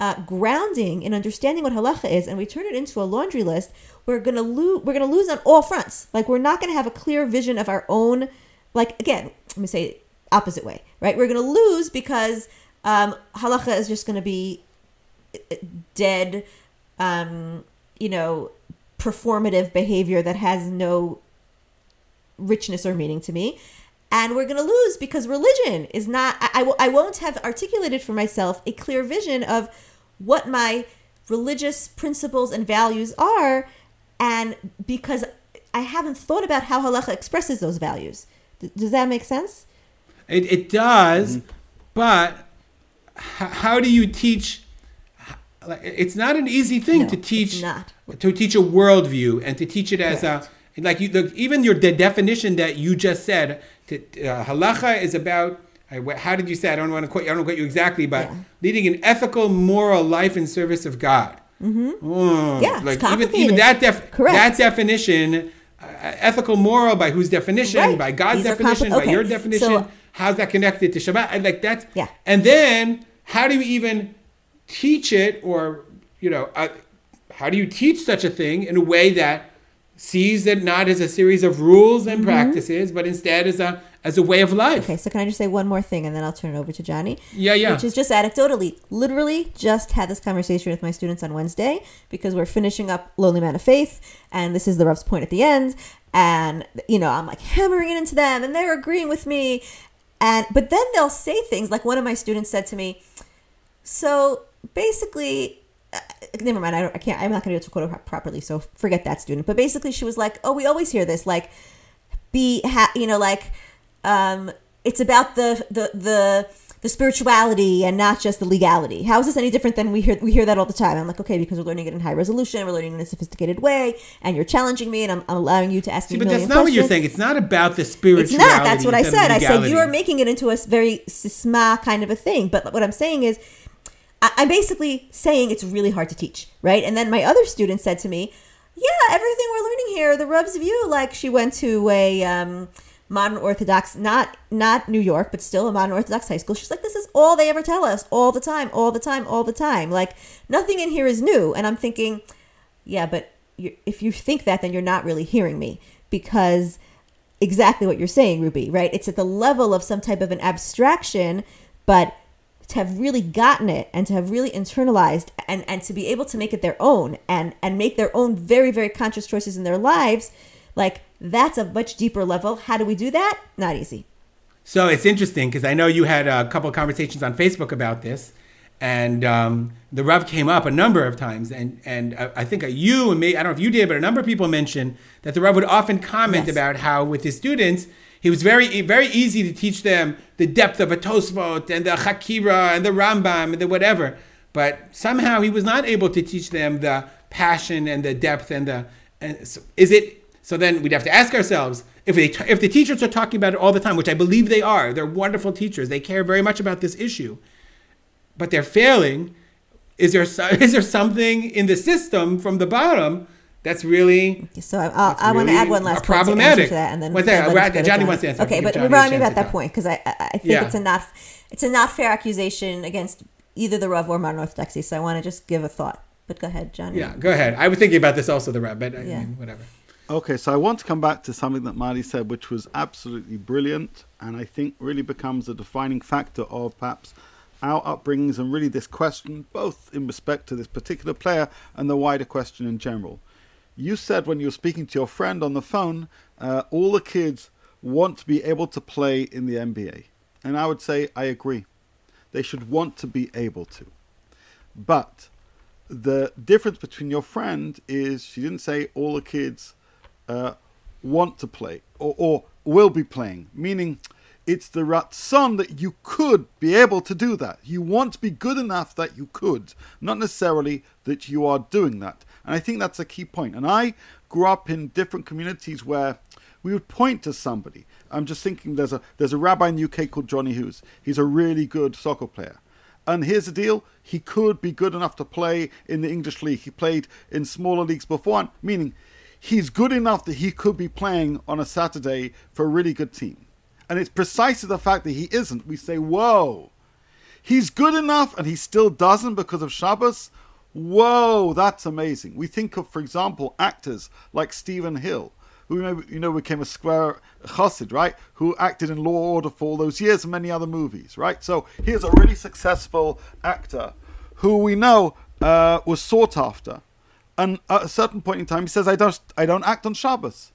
uh, grounding in understanding what halacha is, and we turn it into a laundry list, we're gonna lose. We're gonna lose on all fronts. Like we're not gonna have a clear vision of our own. Like again, let me say opposite way, right? We're gonna lose because um, halacha is just gonna be dead, um, you know, performative behavior that has no richness or meaning to me. And we're going to lose because religion is not, I, I, w- I won't have articulated for myself a clear vision of what my religious principles and values are. And because I haven't thought about how halacha expresses those values. D- does that make sense? It, it does, but h- how do you teach? like, It's not an easy thing No, to teach to teach a worldview and to teach it as Correct. a Like you, look, even your the definition that you just said, to, uh, halacha is about. I, how did you say? I don't want to quote. I don't quote you exactly, but Yeah. leading an ethical, moral life in service of God. Mm-hmm. Yeah, it's like even even that def- that definition, uh, ethical, moral, by whose definition? Right. By God's These definition, compli- by your definition. so- how's that connected to Shabbat? And like that's Yeah. And then how do you even teach it, or you know, uh, how do you teach such a thing in a way that sees it not as a series of rules and practices, but instead as a as a way of life? Mm-hmm. Okay, so can I just say one more thing and then I'll turn it over to Johnny? Yeah, yeah. Which is just anecdotally, literally just had this conversation with my students on Wednesday because we're finishing up Lonely Man of Faith and this is the Rav's point at the end. And, you know, I'm like hammering it into them and they're agreeing with me. And, but then they'll say things like one of my students said to me, so basically, uh, never mind. I, don't, I can't. I'm not going to be to quote her properly. So forget that student. But basically, she was like, "Oh, we always hear this. Like, be ha- you know, like, um, it's about the the the the spirituality and not just the legality. How is this any different than we hear we hear that all the time? I'm like, okay, because we're learning it in high resolution, we're learning it in a sophisticated way, and you're challenging me, and I'm, I'm allowing you to ask See, me. but that's not what you're saying. It's not about the spirituality. It's not. That's what I said. I said you are making it into a very sisma kind of a thing. But what I'm saying is, I- I'm basically saying it's really hard to teach, right? And then my other student said to me, "Yeah, everything we're learning here, the Rav's view, like she went to a um, modern Orthodox, not not New York, but still a modern Orthodox high school. She's like, this is all they ever tell us, all the time, all the time, all the time. Like nothing in here is new. And I'm thinking, yeah, but you, if you think that, then you're not really hearing me because exactly what you're saying, Ruby, right? It's at the level of some type of an abstraction, but to have really gotten it and to have really internalized and, and to be able to make it their own and, and make their own very, very conscious choices in their lives, like that's a much deeper level. How do we do that? Not easy. So it's interesting because I know you had a couple of conversations on Facebook about this, and um, the Rav came up a number of times, and and I I think you and me, I don't know if you did, but a number of people mentioned that the Rav would often comment Yes. about how with his students he was very very easy to teach them the depth of a Tosfot and the Chakira and the Rambam and the whatever, but somehow he was not able to teach them the passion and the depth and the and so is it so then we'd have to ask ourselves if they if the teachers are talking about it all the time, which I believe they are, they're wonderful teachers. They care very much about this issue, but they're failing. Is there is there something in the system from the bottom that's really So I, I want to add one last point to answer to that, and then What's then that? let us Ra- go Johnny John. wants to answer. That. Okay, but Johnny remind me about that point because I, I think Yeah. it's a not it's a not fair accusation against either the Rav or modern Orthodoxy. So I want to just give a thought. But go ahead, Johnny. yeah? Go ahead. I was thinking about this also, the rep, but I Yeah. mean, whatever. Okay, so I want to come back to something that Marty said, which was absolutely brilliant, and I think really becomes a defining factor of perhaps our upbringings and really this question, both in respect to this particular player and the wider question in general. You said when you were speaking to your friend on the phone, uh, all the kids want to be able to play in the NBA. And I would say I agree. They should want to be able to. But the difference between your friend is she didn't say all the kids uh, want to play or, or will be playing, meaning it's the ratzon that you could be able to do that. You want to be good enough that you could, not necessarily that you are doing that. And I think that's a key point. And I grew up in different communities where we would point to somebody. I'm just thinking there's a there's a rabbi in the UK called Johnny Hughes. He's a really good soccer player. And here's the deal: he could be good enough to play in the English league. He played in smaller leagues before, meaning he's good enough that he could be playing on a Saturday for a really good team. And it's precisely the fact that he isn't. We say, "Whoa, he's good enough," and he still doesn't because of Shabbos. Whoa, that's amazing. We think of, for example, actors like Steven Hill, who you know, became a square chassid, right? Who acted in Law Order for all those years and many other movies, right? So here's a really successful actor who we know uh, was sought after, and at a certain point in time, he says, "I don't, I don't act on Shabbos,"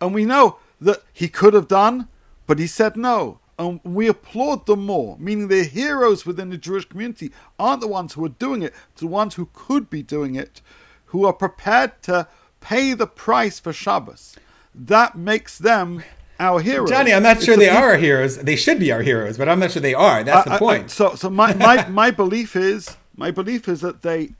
and we know that he could have done, but he said no. And we applaud them more, meaning the heroes within the Jewish community aren't the ones who are doing it, it's the ones who could be doing it, who are prepared to pay the price for Shabbos. That makes them our heroes. Johnny, I'm not sure they are our heroes. They should be our heroes, but I'm not sure they are. That's I- the I- point. so, so my, my, my belief is my belief is that they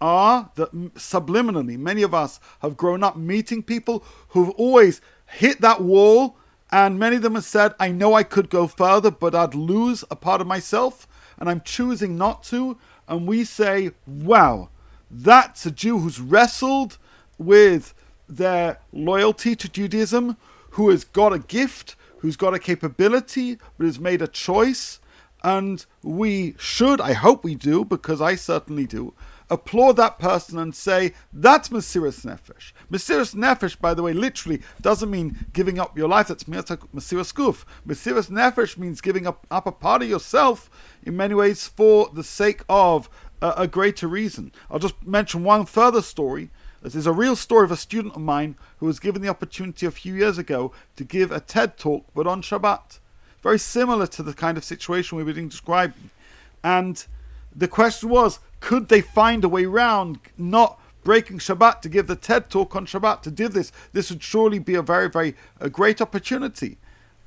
are that subliminally many of us have grown up meeting people who've always hit that wall and many of them have said i know i could go further but i'd lose a part of myself and i'm choosing not to. And we say wow that's a jew who's wrestled with their loyalty to judaism who has got a gift who's got a capability but has made a choice and we should i hope we do because i certainly do applaud that person and say, that's Mesiris Nefesh. Mesiris Nefesh, by the way, literally doesn't mean giving up your life. That's Mesiris Guf. Mesiris Nefesh means giving up, up a part of yourself in many ways for the sake of a, a greater reason. I'll just mention one further story. This is a real story of a student of mine who was given the opportunity a few years ago to give a TED talk, but on Shabbat. Very similar to the kind of situation we were describing. And the question was could they find a way round not breaking Shabbat to give the TED talk on Shabbat to do this? This would surely be a very, very a great opportunity.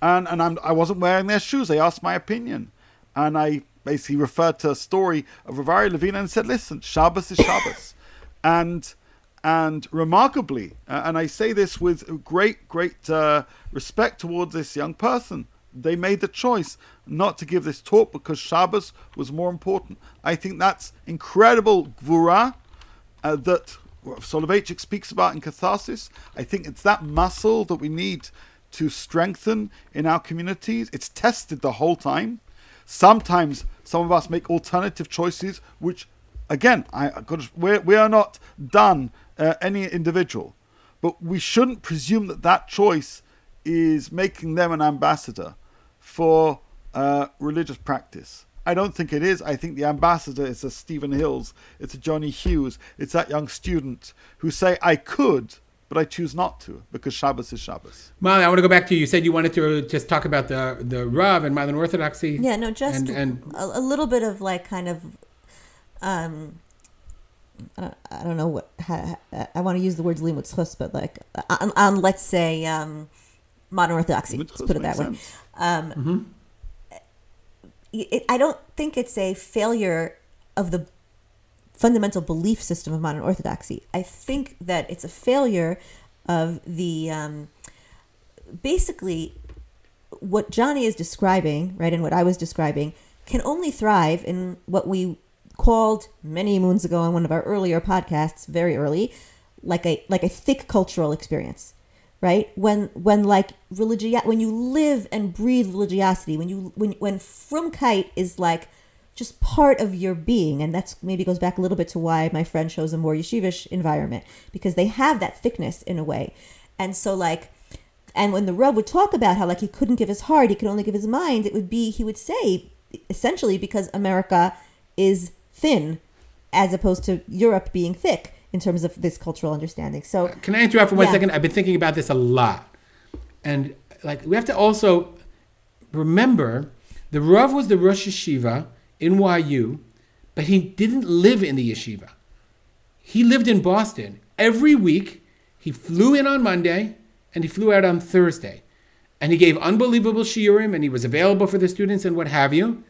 And and I'm, I wasn't wearing their shoes. They asked my opinion, and I basically referred to a story of Rav Aryeh Levin and said, "Listen, Shabbos is Shabbos," and and remarkably, uh, and I say this with great, great uh, respect towards this young person they made the choice not to give this talk because Shabbos was more important. I think that's incredible gvura uh, that Soloveitchik speaks about in Catharsis. I think it's that muscle that we need to strengthen in our communities. It's tested the whole time. Sometimes some of us make alternative choices, which, again, I we're, we are not done uh, any individual, but we shouldn't presume that that choice is making them an ambassador for uh, religious practice. I don't think it is. I think the ambassador is a Steven Hills, it's a Johnny Hughes, it's that young student who say, I could, but I choose not to because Shabbos is Shabbos. Molly, I want to go back to you. You said you wanted to just talk about the the Rav and modern Orthodoxy. Yeah, no, just and, and a, a, little bit of like kind of, um, I don't know what how, I want to use the words limud zechus, but like on, on, let's say um, modern Orthodoxy. Let's put it that sense. way. Um, mm-hmm. it, I don't think it's a failure of the fundamental belief system of modern Orthodoxy. I think that it's a failure of the um, basically what Johnny is describing, right, and what I was describing can only thrive in what we called many moons ago on one of our earlier podcasts, very early, like a like a thick cultural experience right? When when like religion when you live and breathe religiosity when you when when frumkeit is like just part of your being and that's maybe goes back a little bit to why my friend chose a more yeshivish environment because they have that thickness in a way. And so like and when the Rav would talk about how like he couldn't give his heart he could only give his mind it would be he would say essentially because america is thin as opposed to europe being thick in terms of this cultural understanding. So, can I interrupt for one yeah. second? I've been thinking about this a lot, and like we have to also remember the Rav was the Rosh Yeshiva in YU, but he didn't live in the yeshiva. He lived in Boston. Every week, he flew in on Monday and he flew out on Thursday. And he gave unbelievable shiurim and he was available for the students and what have you.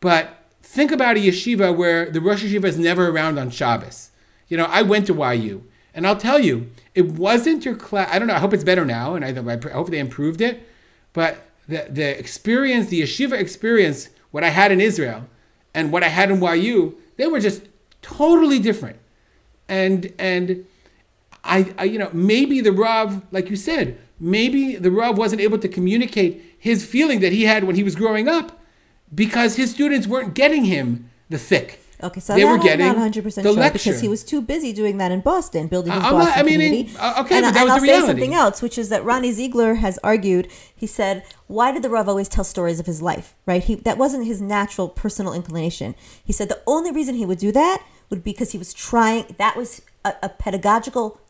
But think about a yeshiva where the Rosh Yeshiva is never around on Shabbos. You know, I went to YU, and I'll tell you, it wasn't your class. I don't know. I hope it's better now, and I, I hope they improved it. But the the experience, the yeshiva experience, what I had in Israel, and what I had in YU, they were just totally different. And and I, I you know maybe the Rav, like you said, maybe the Rav wasn't able to communicate his feeling that he had when he was growing up because his students weren't getting him the thick Okay, so they were getting I'm not 100 percent sure lecture. because he was too busy doing that in Boston, building his Boston not, I mean, community. Okay, and, and was I'll say something else, which is that Ronnie Ziegler has argued. He said, "Why did the Rav always tell stories of his life? Right? He that wasn't his natural personal inclination. He said the only reason he would do that would be because he was trying. That was a, a pedagogical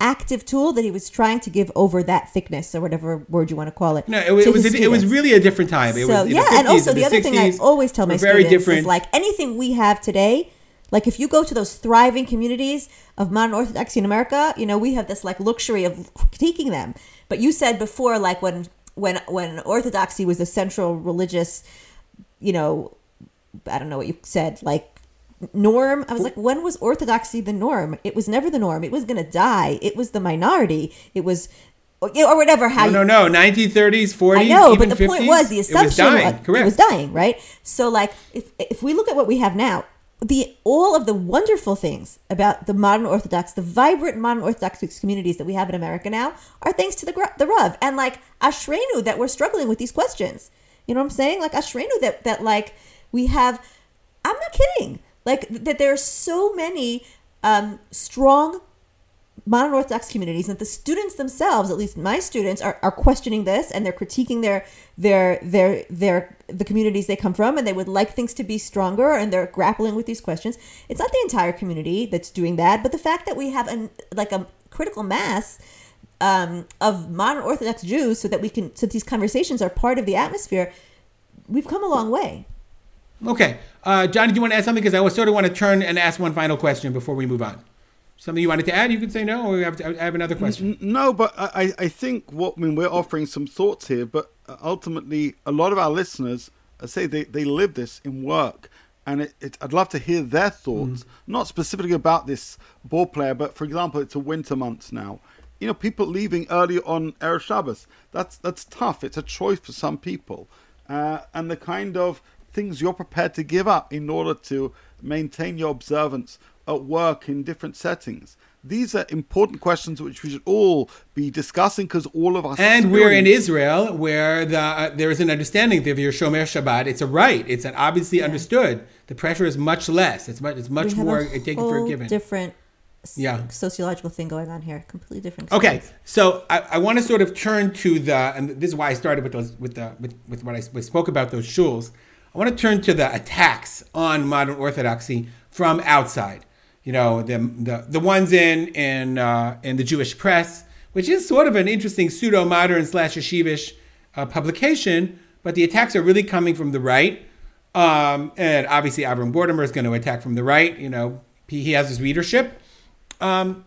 active tool that he was trying to give over that thickness or whatever word you want to call it. No, it, it was a, it was really a different time. It so was, yeah, and also the, the other thing I always tell my students different. is like anything we have today like if you go to those thriving communities of modern Orthodoxy in America, you know, we have this like luxury of critiquing them. But you said before, like when when when Orthodoxy was the central religious, you know, I don't know what you said, like norm. I was like, when was orthodoxy the norm? It was never the norm. It was going to die. It was the minority. It was, or whatever. How no, no, no. 1930s, 40s. I know, even but the 50s, point was the assumption It was dying. was- Correct. it was dying, right? So, like, if if we look at what we have now, the all of the wonderful things about the modern Orthodox, the vibrant modern Orthodox communities that we have in America now, are thanks to the the Rav and like Ashrenu that we're struggling with these questions. You know what I'm saying? Like Ashrenu that that like we have. I'm not kidding. Like that, there are so many um, strong modern Orthodox communities and the students themselves, at least my students, are, are questioning this and they're critiquing their their their their the communities they come from and they would like things to be stronger and they're grappling with these questions. It's not the entire community that's doing that, but the fact that we have an like a critical mass um, of modern Orthodox Jews so that we can so these conversations are part of the atmosphere, we've come a long way. Okay. Uh, Johnny, do you want to add something? Because I sort of want to turn and ask one final question before we move on. Something you wanted to add? You could say no, or we have to, I have another question. No, but I, I think what I mean we're offering some thoughts here, but uh, ultimately a lot of our listeners I say they, they live this in work, and it, it, I'd love to hear their thoughts, not specifically about this ball player, but for example, it's a winter months now. You know, people leaving early on Erev Shabbos. That's that's tough. It's a choice for some people, uh, and the kind of things you're prepared to give up in order to maintain your observance at work in different settings. These are important questions which we should all be discussing because all of us. And we're in Israel, where the uh, there is an understanding that if you're Shomer Shabbat, it's a right. It's an obviously understood. The pressure is much less. It's much. It's much more a taken for whole given. different Yeah. sociological thing going on here. Completely different. Okay, so I, I want to sort of turn to the, and this is why I started with those, with the, with, with what I s- we spoke about those shuls. I want to turn to the attacks on modern orthodoxy from outside. You know, the the, the ones in in uh, in the Jewish press, which is sort of an interesting pseudo modern slash yeshivish uh, publication, but the attacks are really coming from the right. Um, and obviously, Avram Gordimer is going to attack from the right. You know, he, he has his readership. Um,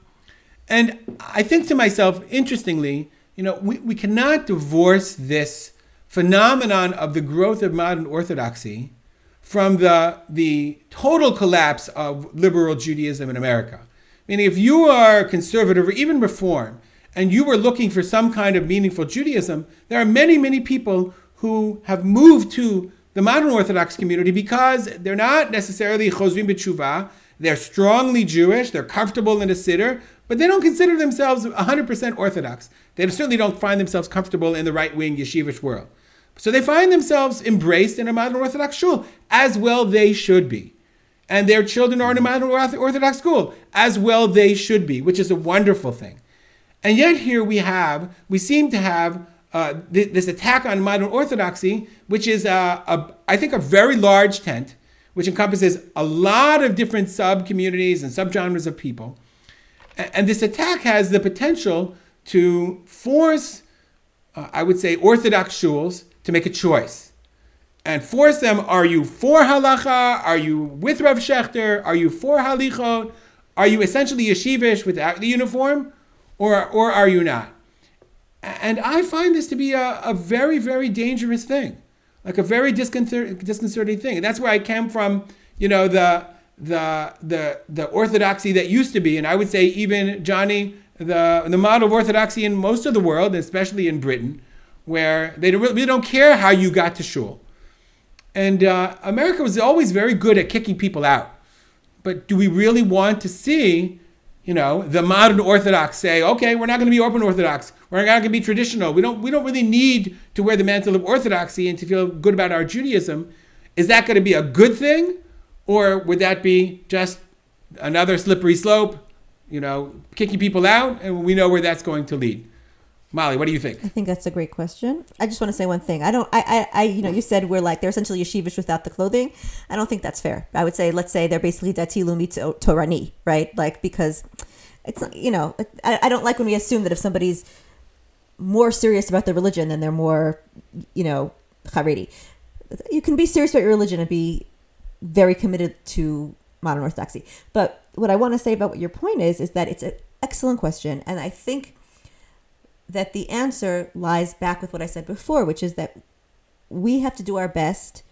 and I think to myself, interestingly, you know, we, we cannot divorce this phenomenon of the growth of modern orthodoxy from the, the total collapse of liberal Judaism in America. Meaning, if you are conservative or even reform, and you were looking for some kind of meaningful Judaism, there are many, many people who have moved to the modern Orthodox community because they're not necessarily chozrim b'tshuva. They're strongly Jewish. They're comfortable in a siddur, but they don't consider themselves 100% Orthodox. They certainly don't find themselves comfortable in the right-wing yeshivish world. So they find themselves embraced in a modern Orthodox shul, as well they should be. And their children are in a modern Orthodox school, as well they should be, which is a wonderful thing. And yet here we have, we seem to have uh, th- this attack on modern orthodoxy, which is, a, a, I think, a very large tent, which encompasses a lot of different sub communities and subgenres of people. And this attack has the potential to force, uh, I would say, orthodox shuls to make a choice and force them are you for halacha? Are you with Rav Schachter? Are you for halichot? Are you essentially yeshivish without the uniform? Or, or are you not? And I find this to be a, a very, very dangerous thing, like a very disconcer- disconcerting thing. And that's where I came from, you know, the, the, the, the orthodoxy that used to be, and I would say even, Johnny, the, the model of orthodoxy in most of the world, especially in Britain, where they really don't care how you got to shul. And uh, America was always very good at kicking people out. But do we really want to see, you know, the modern Orthodox say, okay, we're not going to be open Orthodox. We're not going to be traditional. We don't, we don't really need to wear the mantle of Orthodoxy and to feel good about our Judaism. Is that going to be a good thing? Or would that be just another slippery slope, you know, kicking people out? And we know where that's going to lead. Molly, what do you think? I think that's a great question. I just want to say one thing. I don't. I. I. I you know, you said we're like they're essentially yeshivish without the clothing. I don't think that's fair. I would say, let's say they're basically dati leumi to- torani, right? Like because it's not. You know, I, I don't like when we assume that if somebody's more serious about their religion, then they're more, you know, charedi. You can be serious about your religion and be very committed to modern orthodoxy. But what I want to say about what your point is is that it's an excellent question, and I think that the answer lies back with what I said before, which is that we have to do our best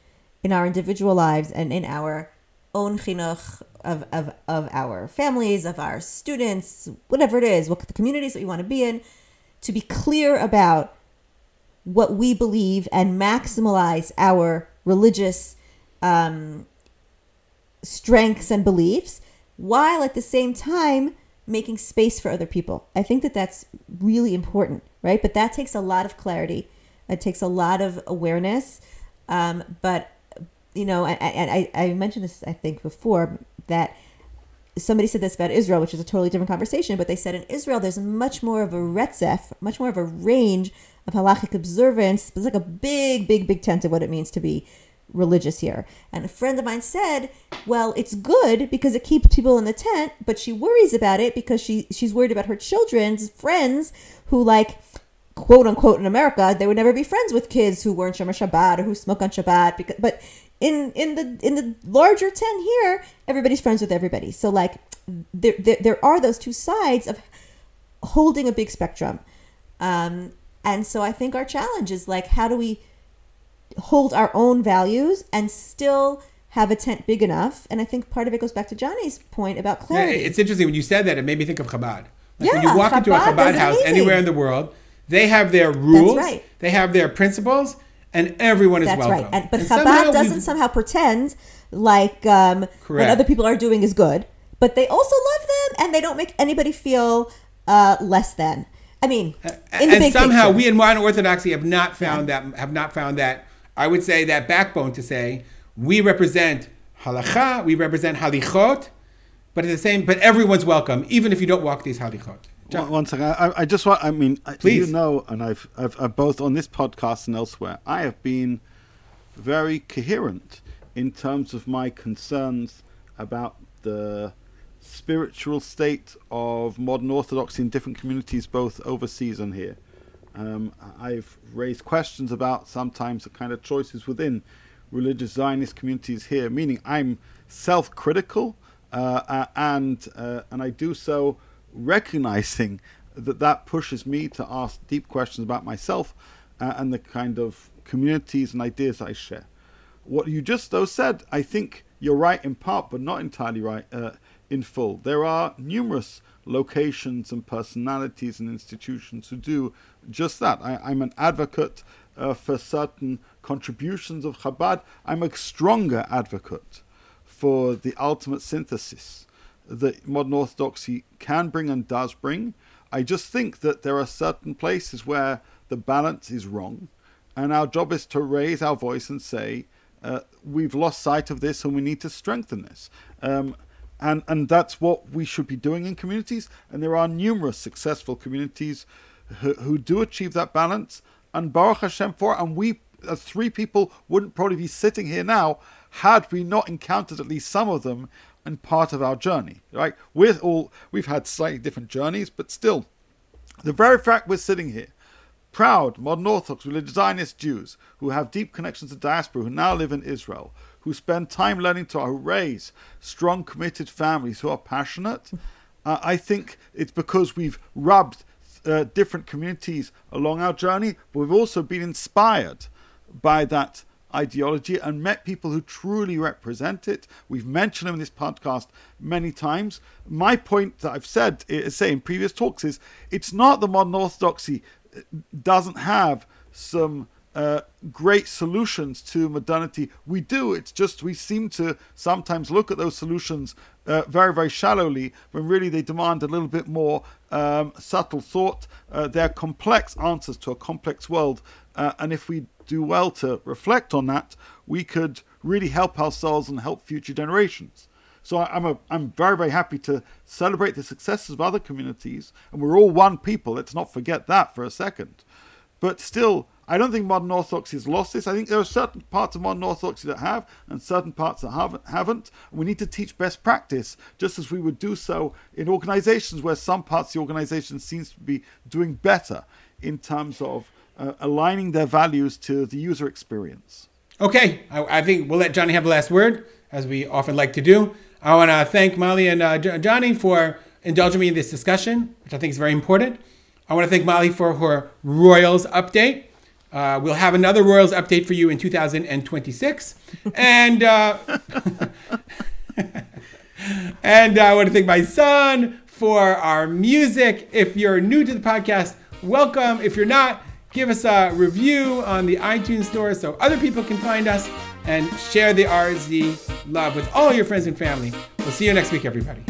in our individual lives and in our own chinuch of, of, of our families, of our students, whatever it is, what the communities that we want to be in, to be clear about what we believe and maximize our religious um, strengths and beliefs while at the same time making space for other people. I think that that's really important, right? But that takes a lot of clarity. It takes a lot of awareness. Um, but you know, I, I, I mentioned this I think before that somebody said this about Israel, which is a totally different conversation. But they said in Israel there's much more of a retzef, much more of a range of halachic observance. It's like a big, big, big tent of what it means to be religious here. And a friend of mine said, "Well, it's good because it keeps people in the tent, but she worries about it because she she's worried about her children's friends who like." quote unquote in America, they would never be friends with kids who weren't Shomer Shabbat or who smoke on Shabbat. Because, but in in the in the larger tent here, everybody's friends with everybody. So like there there, there are those two sides of holding a big spectrum. Um, and so I think our challenge is like how do we hold our own values and still have a tent big enough? And I think part of it goes back to Johnny's point about Yeah, clarity. it's interesting when you said that. It made me think of Chabad. Like when you walk into a Chabad Chabad house amazing. anywhere in the world, they have their rules, right. they have their principles, and everyone is welcome. That's welcome. right. And, but And Chabad somehow doesn't we've- somehow pretend like um, what other people are doing is good, but they also love them and they don't make anybody feel uh, less than. I mean, in the and somehow picture. we in modern orthodoxy have not found that have not found that I would say that backbone to say we represent halacha, we represent halichot, but at the same but everyone's welcome even if you don't walk these halichot. One, one second. I, I just want. I mean, Please. you know, and I've, I've, I've both on this podcast and elsewhere. I have been very coherent in terms of my concerns about the spiritual state of modern Orthodoxy in different communities, both overseas and here. Um, I've raised questions about sometimes the kind of choices within religious Zionist communities here, meaning I'm self-critical uh, uh, and uh, and I do so recognizing that that pushes me to ask deep questions about myself uh, and the kind of communities and ideas I share. What you just though said, I think you're right in part, but not entirely right uh, in full. There are numerous locations and personalities and institutions who do just that. I, I'm an advocate uh, for certain contributions of Chabad. I'm a stronger advocate for the ultimate synthesis that modern orthodoxy can bring and does bring. I just think that there are certain places where the balance is wrong, and our job is to raise our voice and say, uh, we've lost sight of this and we need to strengthen this. Um, and, and that's what we should be doing in communities. And there are numerous successful communities who, who do achieve that balance. And Baruch Hashem for it. And we, as three people, wouldn't probably be sitting here now had we not encountered at least some of them and part of our journey. Right? We're all we've had slightly different journeys, but still, the very fact we're sitting here, proud modern Orthodox religious Zionist Jews who have deep connections to diaspora, who now live in Israel, who spend time learning who raise strong, committed families who are passionate. Uh, I think it's because we've rubbed uh, different communities along our journey, but we've also been inspired by that ideology and met people who truly represent it. We've mentioned them in this podcast many times. My point that I've said, uh, say in previous talks, is it's not the modern orthodoxy uh, doesn't have some uh, great solutions to modernity. We do. It's just we seem to sometimes look at those solutions uh, very, very shallowly when really they demand a little bit more um, subtle thought. Uh, they're complex answers to a complex world. Uh, and if we do well to reflect on that, we could really help ourselves and help future generations. So I- I'm a, I'm very very happy to celebrate the successes of other communities, and we're all one people. Let's not forget that for a second. But still, I don't think modern Orthodoxy has lost this. I think there are certain parts of modern Orthodoxy that have, and certain parts that haven't. We need to teach best practice, just as we would do so in organizations where some parts of the organization seems to be doing better in terms of uh, aligning their values to the user experience. Okay, I, I think we'll let Johnny have the last word, as we often like to do. I want to thank Molly and uh, Jo- Johnny for indulging me in this discussion, which I think is very important. I want to thank Molly for her Royals update. Uh, we'll have another Royals update for you in 2026. and uh, And I want to thank my son for our music. If you're new to the podcast, welcome. If you're not, give us a review on the iTunes store so other people can find us and share the RZ love with all your friends and family. We'll see you next week, everybody.